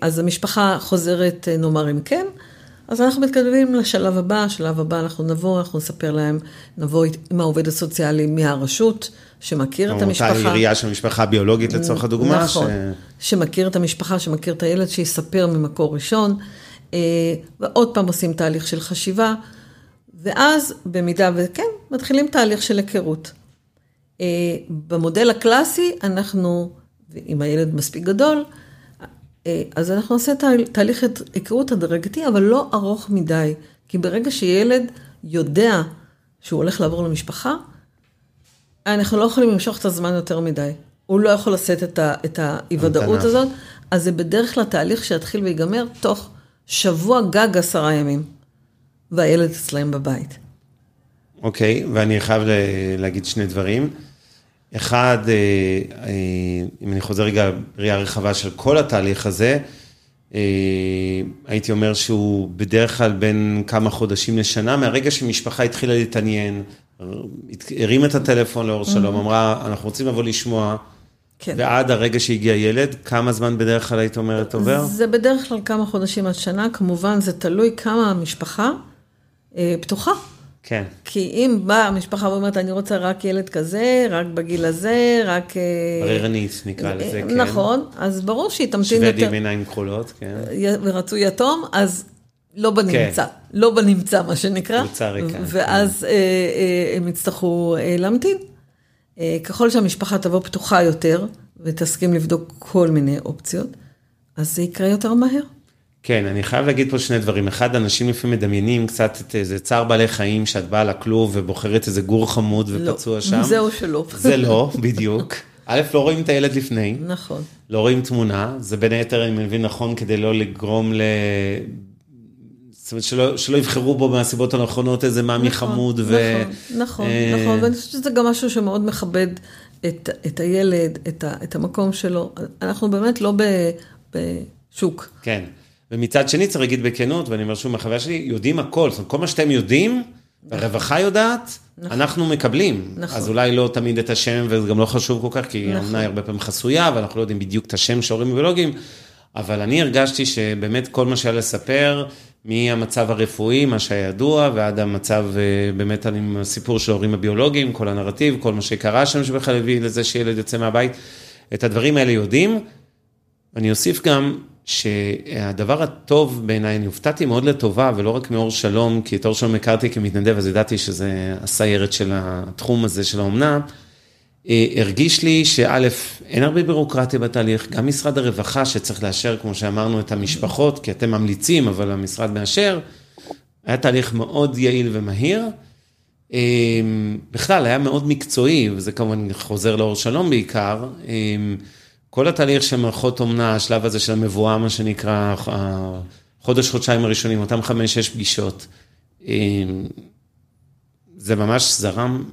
אז המשפחה חוזרת, נאמר אם כן, אז אנחנו מתקדמים לשלב הבא, השלב הבא אנחנו נבוא, אנחנו נספר להם, נבוא עם העובד הסוציאלי מהרשות, שמכיר את המשפחה. אותה עירייה של משפחה ביולוגית לצורך הדוגמה. נכון, ש... שמכיר את המשפחה, שמכיר את הילד, שיספר ממקור ראשון, ועוד פעם עושים תהליך של חשיבה, ואז במידה וכן, מתחילים תהליך של היכרות. במודל הקלאסי, אנחנו, אם הילד מספיק גדול, אז אנחנו נעשה תהליך היכרות הדרגתי, אבל לא ארוך מדי, כי ברגע שילד יודע שהוא הולך לעבור למשפחה, אנחנו לא יכולים למשוך את הזמן יותר מדי. הוא לא יכול לשאת את האי-ודאות הזאת, אז זה בדרך כלל תהליך שיתחיל ויגמר תוך שבוע גג עשרה ימים, והילד אצלם בבית. אוקיי, okay, ואני חייב להגיד שני דברים. אחד, אם אני חוזר רגע בראייה רחבה של כל התהליך הזה, הייתי אומר שהוא בדרך כלל בין כמה חודשים לשנה, מהרגע שמשפחה התחילה להתעניין, הרים את הטלפון לאור שלום, אמרה, אנחנו רוצים לבוא לשמוע, כן. ועד הרגע שהגיע ילד, כמה זמן בדרך כלל היית אומרת עובר? זה בדרך כלל כמה חודשים עד שנה, כמובן זה תלוי כמה המשפחה פתוחה. כן. כי אם באה המשפחה ואומרת, אני רוצה רק ילד כזה, רק בגיל הזה, רק... בררנית, נקרא לזה, כן. נכון, אז ברור שהיא תמתין יותר... שוודים עיניים כחולות, כן. ורצו יתום, אז לא בנמצא, כן. לא בנמצא, מה שנקרא. קבוצה ריקה. ואז כן. הם יצטרכו להמתין. ככל שהמשפחה תבוא פתוחה יותר, ותסכים לבדוק כל מיני אופציות, אז זה יקרה יותר מהר. כן, אני חייב להגיד פה שני דברים. אחד, אנשים לפעמים מדמיינים קצת את איזה צער בעלי חיים, שאת באה לכלוב ובוחרת איזה גור חמוד ופצוע לא, שם. זהו שלא. זה לא, בדיוק. [laughs] א', לא רואים את הילד לפני. נכון. לא רואים תמונה, זה בין היתר, אני מבין נכון, כדי לא לגרום ל... זאת אומרת, שלא, שלא יבחרו בו מהסיבות הנכונות איזה מאמי נכון, חמוד. ו... נכון, נכון, אה, נכון, ואני חושבת שזה גם משהו שמאוד מכבד את, את הילד, את, ה, את המקום שלו. אנחנו באמת לא ב, בשוק. כן. ומצד שני, צריך להגיד בכנות, ואני אומר שוב מהחוויה שלי, יודעים הכל. זאת אומרת, כל מה שאתם יודעים, הרווחה יודעת, אנחנו מקבלים. נכון. אז אולי לא תמיד את השם, וזה גם לא חשוב כל כך, כי נכון. היא הרבה פעמים חסויה, ואנחנו לא יודעים בדיוק את השם של ההורים הביולוגיים, אבל אני הרגשתי שבאמת כל מה שהיה לספר, מהמצב הרפואי, מה שהיה ידוע, ועד המצב, אה, באמת, עם הסיפור של ההורים הביולוגיים, כל הנרטיב, כל מה שקרה שם שבכלל הביא לזה שילד יוצא מהבית, את הדברים האלה יודעים. אני אוסיף גם שהדבר הטוב בעיניי, אני הופתעתי מאוד לטובה, ולא רק מאור שלום, כי את אור שלום הכרתי כמתנדב, אז ידעתי שזה הסיירת של התחום הזה של האומנה. אה, הרגיש לי שא', אין הרבה בירוקרטיה בתהליך, גם משרד הרווחה שצריך לאשר, כמו שאמרנו, את המשפחות, כי אתם ממליצים, אבל המשרד מאשר, היה תהליך מאוד יעיל ומהיר. אה, בכלל, היה מאוד מקצועי, וזה כמובן חוזר לאור שלום בעיקר. כל התהליך של מערכות אומנה, השלב הזה של המבואה, מה שנקרא, החודש, חודשיים הראשונים, אותם חמש-שש פגישות, זה ממש זרם,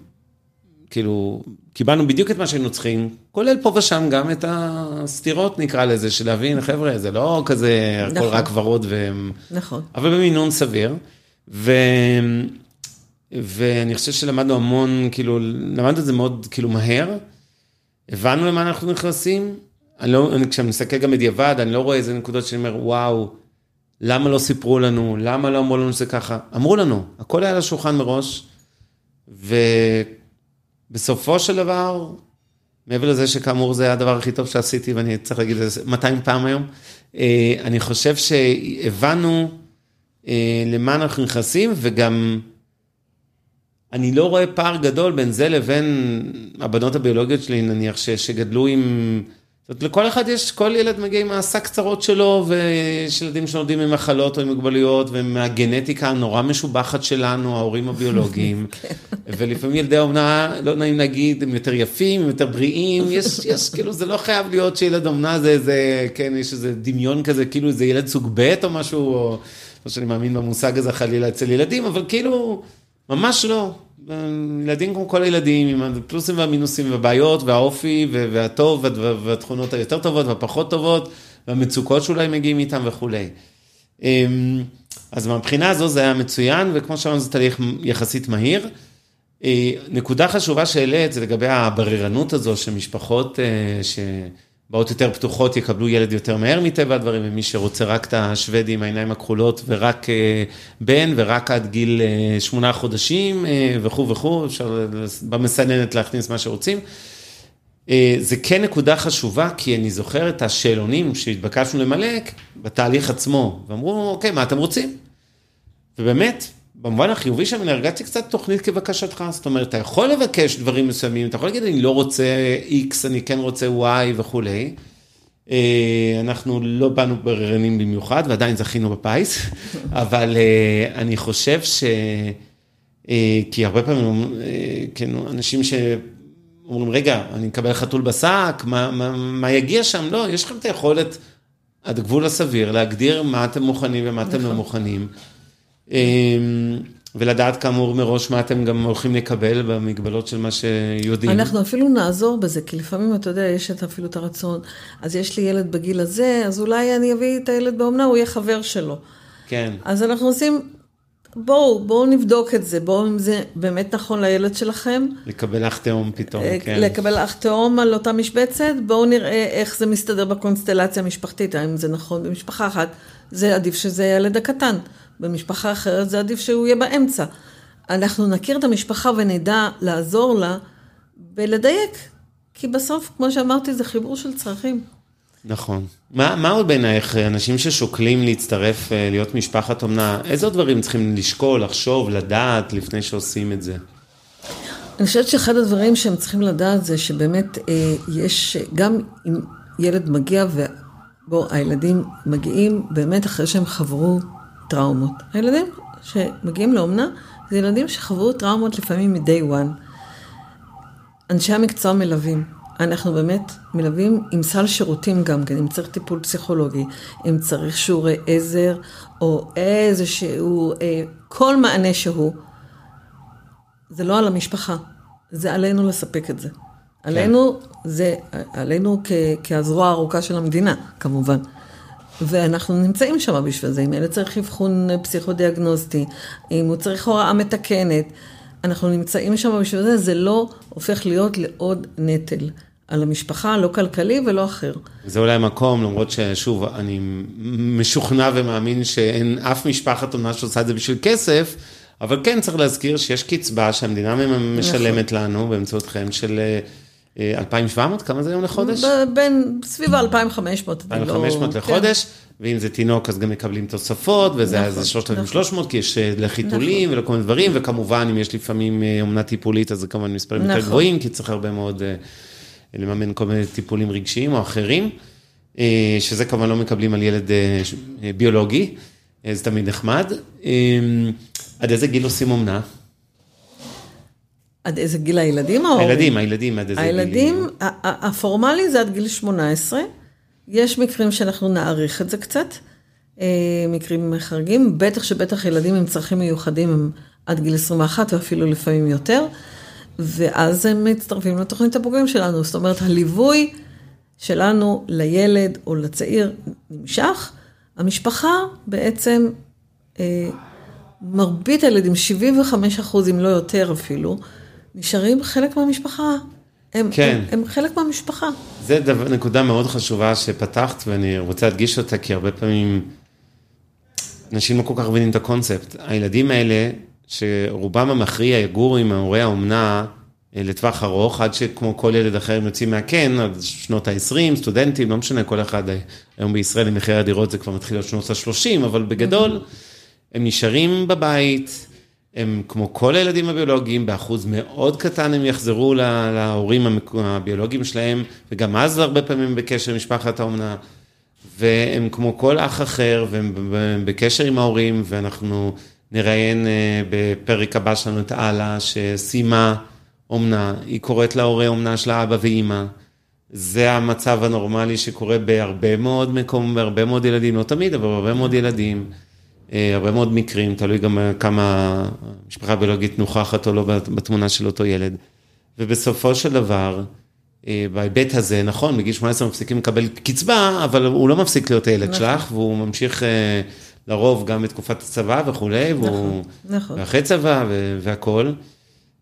כאילו, קיבלנו בדיוק את מה שהיינו צריכים, כולל פה ושם גם את הסתירות, נקרא לזה, של להבין, חבר'ה, זה לא כזה, הכל נכון. רק ורוד, ו... נכון. אבל במינון סביר. ו... ואני חושב שלמדנו המון, כאילו, למדנו את זה מאוד, כאילו, מהר. הבנו למה אנחנו נכנסים. אני לא, אני, כשאני מסתכל גם בדיעבד, אני לא רואה איזה נקודות שאני אומר, וואו, למה לא סיפרו לנו? למה לא אמרו לנו שזה ככה? אמרו לנו, הכל היה על השולחן מראש, ובסופו של דבר, מעבר לזה שכאמור זה היה הדבר הכי טוב שעשיתי, ואני צריך להגיד את זה 200 פעם היום, אה, אני חושב שהבנו אה, למה אנחנו נכנסים, וגם אני לא רואה פער גדול בין זה לבין הבנות הביולוגיות שלי, נניח, ש, שגדלו עם... זאת אומרת, לכל אחד יש, כל ילד מגיע עם העשה קצרות שלו, ויש ילדים שנולדים עם מחלות או עם מוגבלויות, ומהגנטיקה הנורא משובחת שלנו, ההורים הביולוגיים. [laughs] ולפעמים ילדי אומנה, לא נעים להגיד, הם יותר יפים, הם יותר בריאים, יש, יש, כאילו, זה לא חייב להיות שילד אומנה זה איזה, כן, יש איזה דמיון כזה, כאילו זה ילד סוג ב' או משהו, או לא שאני מאמין במושג הזה חלילה אצל ילדים, אבל כאילו, ממש לא. ילדים כמו כל הילדים, עם הפלוסים והמינוסים והבעיות והאופי והטוב והתכונות היותר טובות והפחות טובות והמצוקות שאולי מגיעים איתם וכולי. אז מהבחינה הזו זה היה מצוין, וכמו שאמרנו זה תהליך יחסית מהיר. נקודה חשובה שהעלית זה לגבי הבררנות הזו שמשפחות שבאות יותר פתוחות יקבלו ילד יותר מהר מטבע הדברים, ומי שרוצה רק את השוודי עם העיניים הכחולות ורק בן ורק עד גיל שמונה חודשים וכו' וכו', אפשר במסננת להכניס מה שרוצים. זה כן נקודה חשובה, כי אני זוכר את השאלונים שהתבקשנו למלא בתהליך עצמו, ואמרו, אוקיי, מה אתם רוצים? ובאמת, במובן החיובי שם, אני הרגשתי קצת תוכנית כבקשתך, זאת אומרת, אתה יכול לבקש דברים מסוימים, אתה יכול להגיד, אני לא רוצה X, אני כן רוצה Y וכולי. אנחנו לא באנו בררנים במיוחד, ועדיין זכינו בפיס, [laughs] אבל אני חושב ש... כי הרבה פעמים, כן, אנשים שאומרים, רגע, אני אקבל חתול בשק, מה, מה, מה יגיע שם? לא, יש לכם את היכולת, עד גבול הסביר, להגדיר מה אתם מוכנים ומה אתם לא מוכנים. ולדעת כאמור מראש מה אתם גם הולכים לקבל במגבלות של מה שיודעים. אנחנו אפילו נעזור בזה, כי לפעמים, אתה יודע, יש את אפילו את הרצון, אז יש לי ילד בגיל הזה, אז אולי אני אביא את הילד באומנה, הוא יהיה חבר שלו. כן. אז אנחנו עושים, בואו, בואו נבדוק את זה, בואו אם זה באמת נכון לילד שלכם. לקבל אח תאום פתאום, כן. לקבל אח תאום על אותה משבצת, בואו נראה איך זה מסתדר בקונסטלציה המשפחתית, האם זה נכון במשפחה אחת, זה עדיף שזה הילד הקטן. במשפחה אחרת זה עדיף שהוא יהיה באמצע. אנחנו נכיר את המשפחה ונדע לעזור לה ולדייק, כי בסוף, כמו שאמרתי, זה חיבור של צרכים. נכון. מה, מה עוד בעינייך, אנשים ששוקלים להצטרף, להיות משפחת אומנה, איזה דברים צריכים לשקול, לחשוב, לדעת, לפני שעושים את זה? אני חושבת שאחד הדברים שהם צריכים לדעת זה שבאמת אה, יש, גם אם ילד מגיע בו הילדים מגיעים באמת אחרי שהם חברו טראומות. הילדים שמגיעים לאומנה, זה ילדים שחוו טראומות לפעמים מ-day one. אנשי המקצוע מלווים. אנחנו באמת מלווים עם סל שירותים גם כן, אם צריך טיפול פסיכולוגי, אם צריך שיעורי עזר, או איזשהו, אה, כל מענה שהוא, זה לא על המשפחה, זה עלינו לספק את זה. כן. עלינו, זה, עלינו כ, כהזרוע הארוכה של המדינה, כמובן. ואנחנו נמצאים שם בשביל זה, אם ילד צריך אבחון פסיכודיאגנוסטי, אם הוא צריך הוראה מתקנת, אנחנו נמצאים שם בשביל זה, זה לא הופך להיות לעוד נטל. על המשפחה, לא כלכלי ולא אחר. זה אולי מקום, למרות ששוב, אני משוכנע ומאמין שאין אף משפחת אומנה שעושה את זה בשביל כסף, אבל כן צריך להזכיר שיש קצבה שהמדינה משלמת נכון. לנו באמצעותכם של 2,700, אה, כמה זה היום לחודש? בין, סביב 2,500. 2,500 לא... לחודש, כן. ואם זה תינוק אז גם מקבלים תוספות, וזה נכון, איזה 3,300, נכון. כי יש אה, לחיתולים נכון. ולכל מיני דברים, וכמובן אם יש לפעמים אה, אומנה טיפולית, אז זה כמובן מספרים נכון. יותר גבוהים, כי צריך הרבה מאוד לממן כל מיני טיפולים רגשיים או אחרים, שזה כמובן לא מקבלים על ילד ביולוגי, זה תמיד נחמד. עד איזה גיל עושים אומנה? עד איזה גיל הילדים או הילדים, הילדים עד איזה גיל? הילדים, הפורמלי זה עד גיל 18. יש מקרים שאנחנו נעריך את זה קצת, אה, מקרים חריגים, בטח שבטח ילדים עם צרכים מיוחדים הם עד גיל 21 ואפילו לפעמים יותר, ואז הם מצטרפים לתוכנית הבוגרים שלנו. זאת אומרת, הליווי שלנו לילד או לצעיר נמשך, המשפחה בעצם, אה, מרבית הילדים, 75 אחוז, אם לא יותר אפילו, נשארים חלק מהמשפחה. הם, כן. הם, הם חלק מהמשפחה. זה דבר, נקודה מאוד חשובה שפתחת, ואני רוצה להדגיש אותה, כי הרבה פעמים אנשים לא כל כך מבינים את הקונספט. הילדים האלה, שרובם המכריע יגורו עם ההורי האומנה אה, לטווח ארוך, עד שכמו כל ילד אחר הם יוצאים מהקן, עד שנות ה-20, סטודנטים, לא משנה, כל אחד, אה, היום בישראל עם מחירי הדירות זה כבר מתחיל להיות שנות ה-30, אבל בגדול, הם נשארים בבית. הם כמו כל הילדים הביולוגיים, באחוז מאוד קטן הם יחזרו להורים הביולוגיים שלהם, וגם אז הרבה פעמים בקשר עם משפחת האומנה, והם כמו כל אח אחר, והם בקשר עם ההורים, ואנחנו נראיין אה, בפרק הבא שלנו את אלה, שסיימה אומנה, היא קוראת להורי אומנה של האבא ואימא. זה המצב הנורמלי שקורה בהרבה מאוד מקום, בהרבה מאוד ילדים, לא תמיד, אבל בהרבה מאוד ילדים. אה, הרבה מאוד מקרים, תלוי גם כמה המשפחה הביולוגית נוכחת או לא בתמונה של אותו ילד. ובסופו של דבר, אה, בהיבט הזה, נכון, בגיל 18 מפסיקים לקבל קצבה, אבל הוא לא מפסיק להיות הילד נכון. שלך, והוא ממשיך אה, לרוב גם בתקופת הצבא וכולי, נכון, והוא, נכון. ואחרי צבא והכול.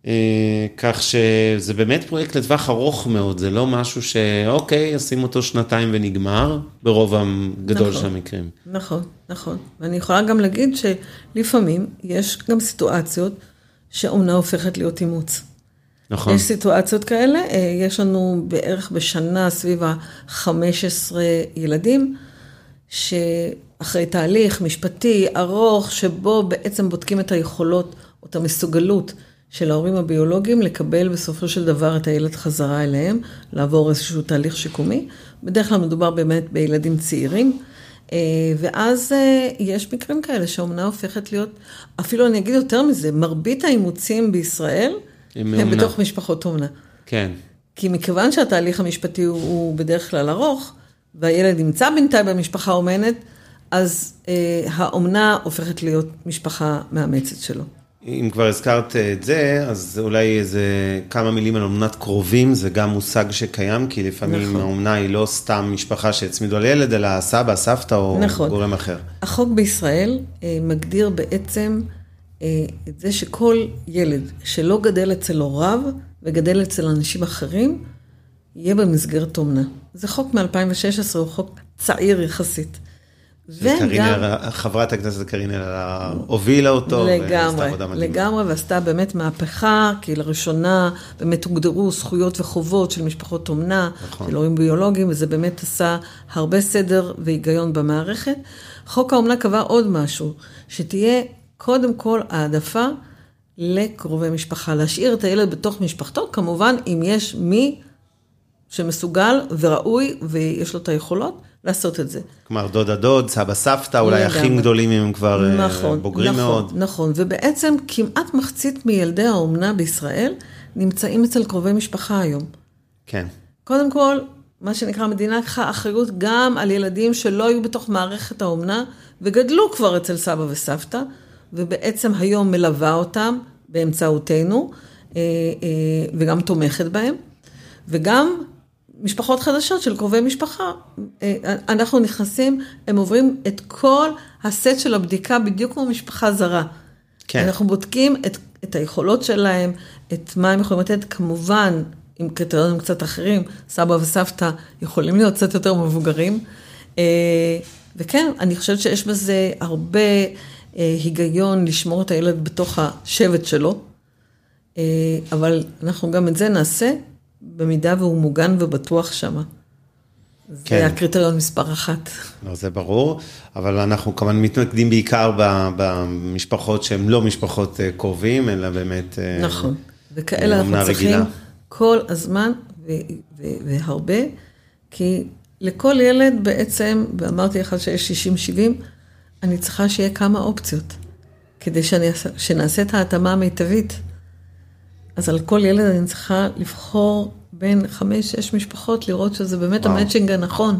אה, כך שזה באמת פרויקט לטווח ארוך מאוד, זה לא משהו שאוקיי, עושים אותו שנתיים ונגמר, ברוב הגדול נכון, של המקרים. נכון, נכון. ואני יכולה גם להגיד שלפעמים יש גם סיטואציות שאומנה הופכת להיות אימוץ. נכון. יש סיטואציות כאלה, אה, יש לנו בערך בשנה סביב ה-15 ילדים, שאחרי תהליך משפטי ארוך, שבו בעצם בודקים את היכולות או את המסוגלות. של ההורים הביולוגיים לקבל בסופו של דבר את הילד חזרה אליהם, לעבור איזשהו תהליך שיקומי. בדרך כלל מדובר באמת בילדים צעירים. אה, ואז אה, יש מקרים כאלה שהאומנה הופכת להיות, אפילו אני אגיד יותר מזה, מרבית האימוצים בישראל הם אומנה. בתוך משפחות אומנה. כן. כי מכיוון שהתהליך המשפטי הוא, הוא בדרך כלל ארוך, והילד נמצא בינתיים במשפחה אומנת, אז אה, האומנה הופכת להיות משפחה מאמצת שלו. אם כבר הזכרת את זה, אז אולי איזה כמה מילים על אומנת קרובים, זה גם מושג שקיים, כי לפעמים נכון. האומנה היא לא סתם משפחה שהצמידו על ילד, אלא סבא, סבתא או נכון. גורם אחר. החוק בישראל אה, מגדיר בעצם אה, את זה שכל ילד שלא גדל אצל הוריו וגדל אצל אנשים אחרים, יהיה במסגרת אומנה. זה חוק מ-2016, הוא חוק צעיר יחסית. וגם... חברת הכנסת קארין אלהרר הובילה אותו, לגמרי, לגמרי, ועשתה באמת מהפכה, כי לראשונה באמת הוגדרו זכויות וחובות של משפחות אומנה, נכון. של הורים ביולוגיים, וזה באמת עשה הרבה סדר והיגיון במערכת. חוק האומנה קבע עוד משהו, שתהיה קודם כל העדפה לקרובי משפחה, להשאיר את הילד בתוך משפחתו, כמובן אם יש מי שמסוגל וראוי ויש לו את היכולות לעשות את זה. כלומר, דודה דוד, סבא סבתא, אולי. אחים גדולים אם הם כבר אה, נכון, בוגרים נכון, מאוד. נכון, ובעצם כמעט מחצית מילדי האומנה בישראל נמצאים אצל קרובי משפחה היום. כן. קודם כל, מה שנקרא, המדינה לקחה אחריות גם על ילדים שלא היו בתוך מערכת האומנה וגדלו כבר אצל סבא וסבתא, ובעצם היום מלווה אותם באמצעותנו, אה, אה, וגם תומכת בהם, וגם משפחות חדשות של קרובי משפחה. אה, אנחנו נכנסים, הם עוברים את כל הסט של הבדיקה בדיוק כמו משפחה זרה. כן. אנחנו בודקים את, את היכולות שלהם, את מה הם יכולים לתת, כמובן, עם קריטריונים קצת אחרים, סבא וסבתא יכולים להיות קצת יותר מבוגרים. אה, וכן, אני חושבת שיש בזה הרבה אה, היגיון לשמור את הילד בתוך השבט שלו, אבל אנחנו גם את זה נעשה במידה והוא מוגן ובטוח שמה. זה כן. הקריטריון מספר אחת. לא, זה ברור, אבל אנחנו כמובן מתמקדים בעיקר במשפחות שהן לא משפחות אה, קרובים, אלא באמת... אה, נכון. וכאלה אנחנו צריכים רגילה. כל הזמן ו- ו- והרבה, כי לכל ילד בעצם, ואמרתי לך שיש 60-70, אני צריכה שיהיה כמה אופציות, כדי שאני, שנעשה את ההתאמה המיטבית. אז על כל ילד אני צריכה לבחור בין חמש-שש משפחות, לראות שזה באמת וואו. המצ'ינג הנכון.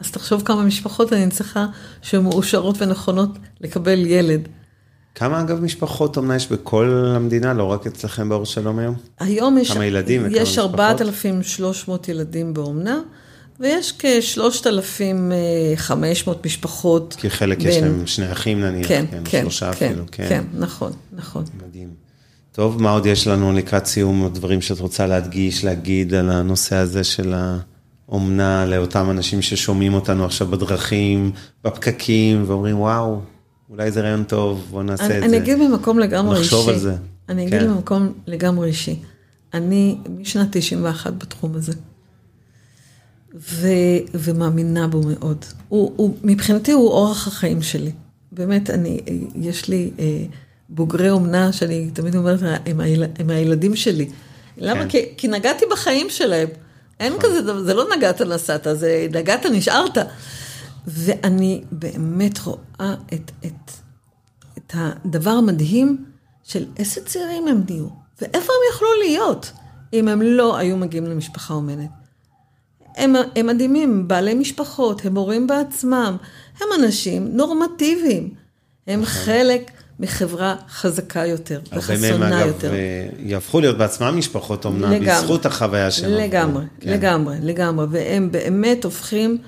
אז תחשוב כמה משפחות אני צריכה שהן מאושרות ונכונות לקבל ילד. כמה אגב משפחות אומנה יש בכל המדינה, לא רק אצלכם באור שלום היום? היום יש, כמה ילדים וכמה יש משפחות? 4,300 ילדים באומנה, ויש כ-3,500 משפחות. כי חלק יש להם שני אחים נניח, כן, כן, כן, שלושה כן, אפילו, כן, כן. נכון, נכון. מדהים. טוב, מה עוד יש לנו לקראת סיום, דברים שאת רוצה להדגיש, להגיד על הנושא הזה של האומנה לאותם אנשים ששומעים אותנו עכשיו בדרכים, בפקקים, ואומרים, וואו, אולי זה רעיון טוב, בואו נעשה אני, את אני זה. אגיד ממקום לגמרי אישי. נחשוב על זה. אני אגיד כן. ממקום לגמרי אישי. אני משנת 91 בתחום הזה. ו, ומאמינה בו מאוד. הוא, הוא, מבחינתי הוא אורח החיים שלי. באמת, אני, יש לי אה, בוגרי אומנה שאני תמיד אומרת, הם, היל, הם הילדים שלי. למה? כן. כי, כי נגעתי בחיים שלהם. אין כזה דבר, זה לא נגעת נסעת, זה נגעת נשארת. ואני באמת רואה את, את, את הדבר המדהים של איזה צעירים הם נהיו, ואיפה הם יכלו להיות אם הם לא היו מגיעים למשפחה אומנת. הם, הם מדהימים, בעלי משפחות, הם הורים בעצמם, הם אנשים נורמטיביים. הם חלק מחברה חזקה יותר הרבה מהם וחסונה אגב יותר. יהפכו להיות בעצמם משפחות אומנה, לגמרי. בזכות החוויה שלהם. לגמרי, כן. לגמרי, לגמרי, והם באמת הופכים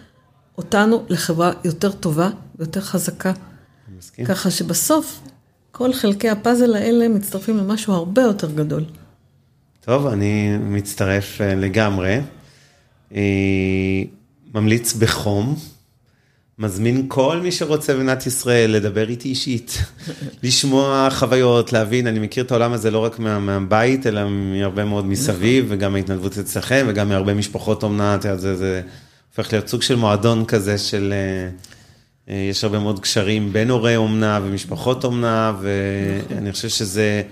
אותנו לחברה יותר טובה ויותר חזקה. מסכים. ככה שבסוף כל חלקי הפאזל האלה מצטרפים למשהו הרבה יותר גדול. טוב, אני מצטרף אה, לגמרי. אה, ממליץ בחום. מזמין כל מי שרוצה במדינת ישראל לדבר איתי אישית, [laughs] לשמוע חוויות, להבין, אני מכיר את העולם הזה לא רק מה, מהבית, אלא מהרבה מאוד מסביב, וגם ההתנדבות אצלכם, וגם מהרבה משפחות אומנה, יודעת, זה, זה הופך להיות סוג של מועדון כזה של... אה, אה, יש הרבה מאוד קשרים בין הורי אומנה ומשפחות אומנה, ואני חושב שזה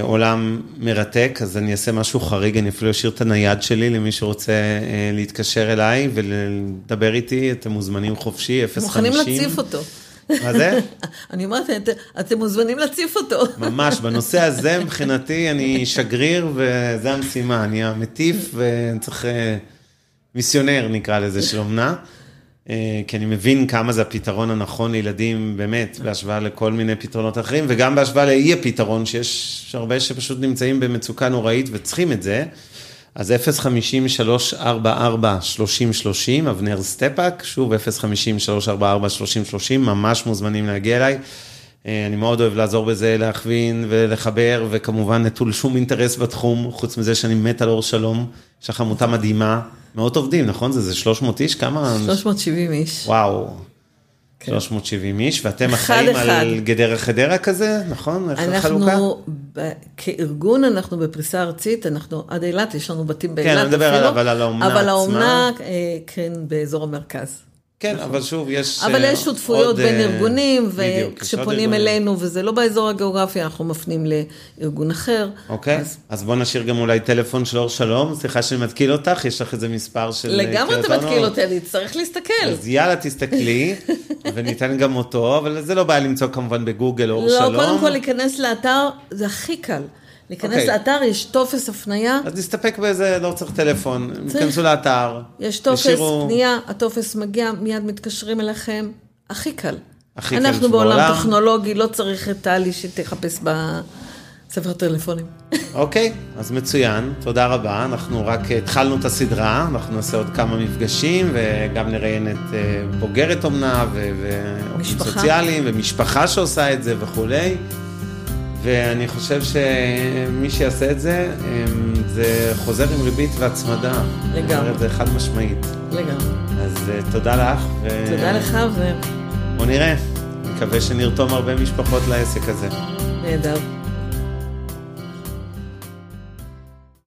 עולם מרתק, אז אני אעשה משהו חריג, אני אפילו אשאיר את הנייד שלי למי שרוצה אה, להתקשר אליי ולדבר איתי, אתם מוזמנים חופשי, 050. מוכנים להציף אותו. מה זה? [laughs] אני אומרת, את- אתם מוזמנים להציף אותו. [laughs] ממש, בנושא הזה מבחינתי אני שגריר וזה המשימה, אני המטיף ואני צריך אה, מיסיונר נקרא לזה של אומנה, אה, כי אני מבין כמה זה הפתרון הנכון לילדים באמת, בהשוואה לכל מיני פתרונות אחרים, וגם בהשוואה לאי הפתרון, שיש הרבה שפשוט נמצאים במצוקה נוראית וצריכים את זה. אז 050-344-3030, אבנר סטפאק, שוב 050-344-3030, ממש מוזמנים להגיע אליי. אה, אני מאוד אוהב לעזור בזה, להכווין ולחבר, וכמובן נטול שום אינטרס בתחום, חוץ מזה שאני מת על אור שלום, יש לך עמותה מדהימה, מאות עובדים, נכון? זה, זה 300 איש? כמה? 370 איש. וואו, כן. 370 איש, ואתם אחראים אחד. על גדרה חדרה כזה, נכון? אנחנו, ב- כארגון, אנחנו בפריסה ארצית, אנחנו עד אילת, יש לנו בתים באילת אני מדבר אפילו, אבל על האומנה אבל עצמה. האומנה, אה, כן, באזור המרכז. כן, אבל שוב, יש... אבל אה, יש שותפויות עוד, בין אה, ארגונים, וכשפונים. אלינו וזה לא באזור הגיאוגרפי, אנחנו מפנים לארגון אחר. אוקיי, אז אז בוא נשאיר גם אולי טלפון של אור שלום, סליחה שאני מתקיל אותך, יש לך איזה מספר של... אה, לגמרי אתה מתקיל? אותי, אני אצטרך להסתכל. אז יאללה, תסתכלי, [laughs] וניתן גם אותו, אבל זה לא בעיה למצוא כמובן בגוגל אור לא, שלום. קודם כל להיכנס לאתר, זה הכי קל. להיכנס אוקיי. לאתר, יש טופס הפנייה, אז נסתפק באיזה, לא צריך טלפון, צריך. כנסו לאתר. יש טופס תשאירו- פנייה, הטופס מגיע, מיד מתקשרים אליכם, הכי קל. הכי קל אנחנו בעולם. טכנולוגי, לא צריך את טלי שתחפש בספר טלפונים. [laughs] אוקיי, אז מצוין, תודה רבה. אנחנו רק התחלנו את הסדרה, אנחנו נעשה עוד כמה מפגשים, וגם נראיין את אה, בוגרת אומנה, ועובדים. סוציאליים, ומשפחה שעושה את זה וכולי. ואני חושב שמי שיעשה את זה, אמ, זה חוזר עם ריבית והצמדה. לגמרי. זה חד משמעית. לגמרי. אז אה, תודה לך. ו- תודה לך, בוא נראה. מקווה שנרתום הרבה משפחות לעסק הזה. ונהדר.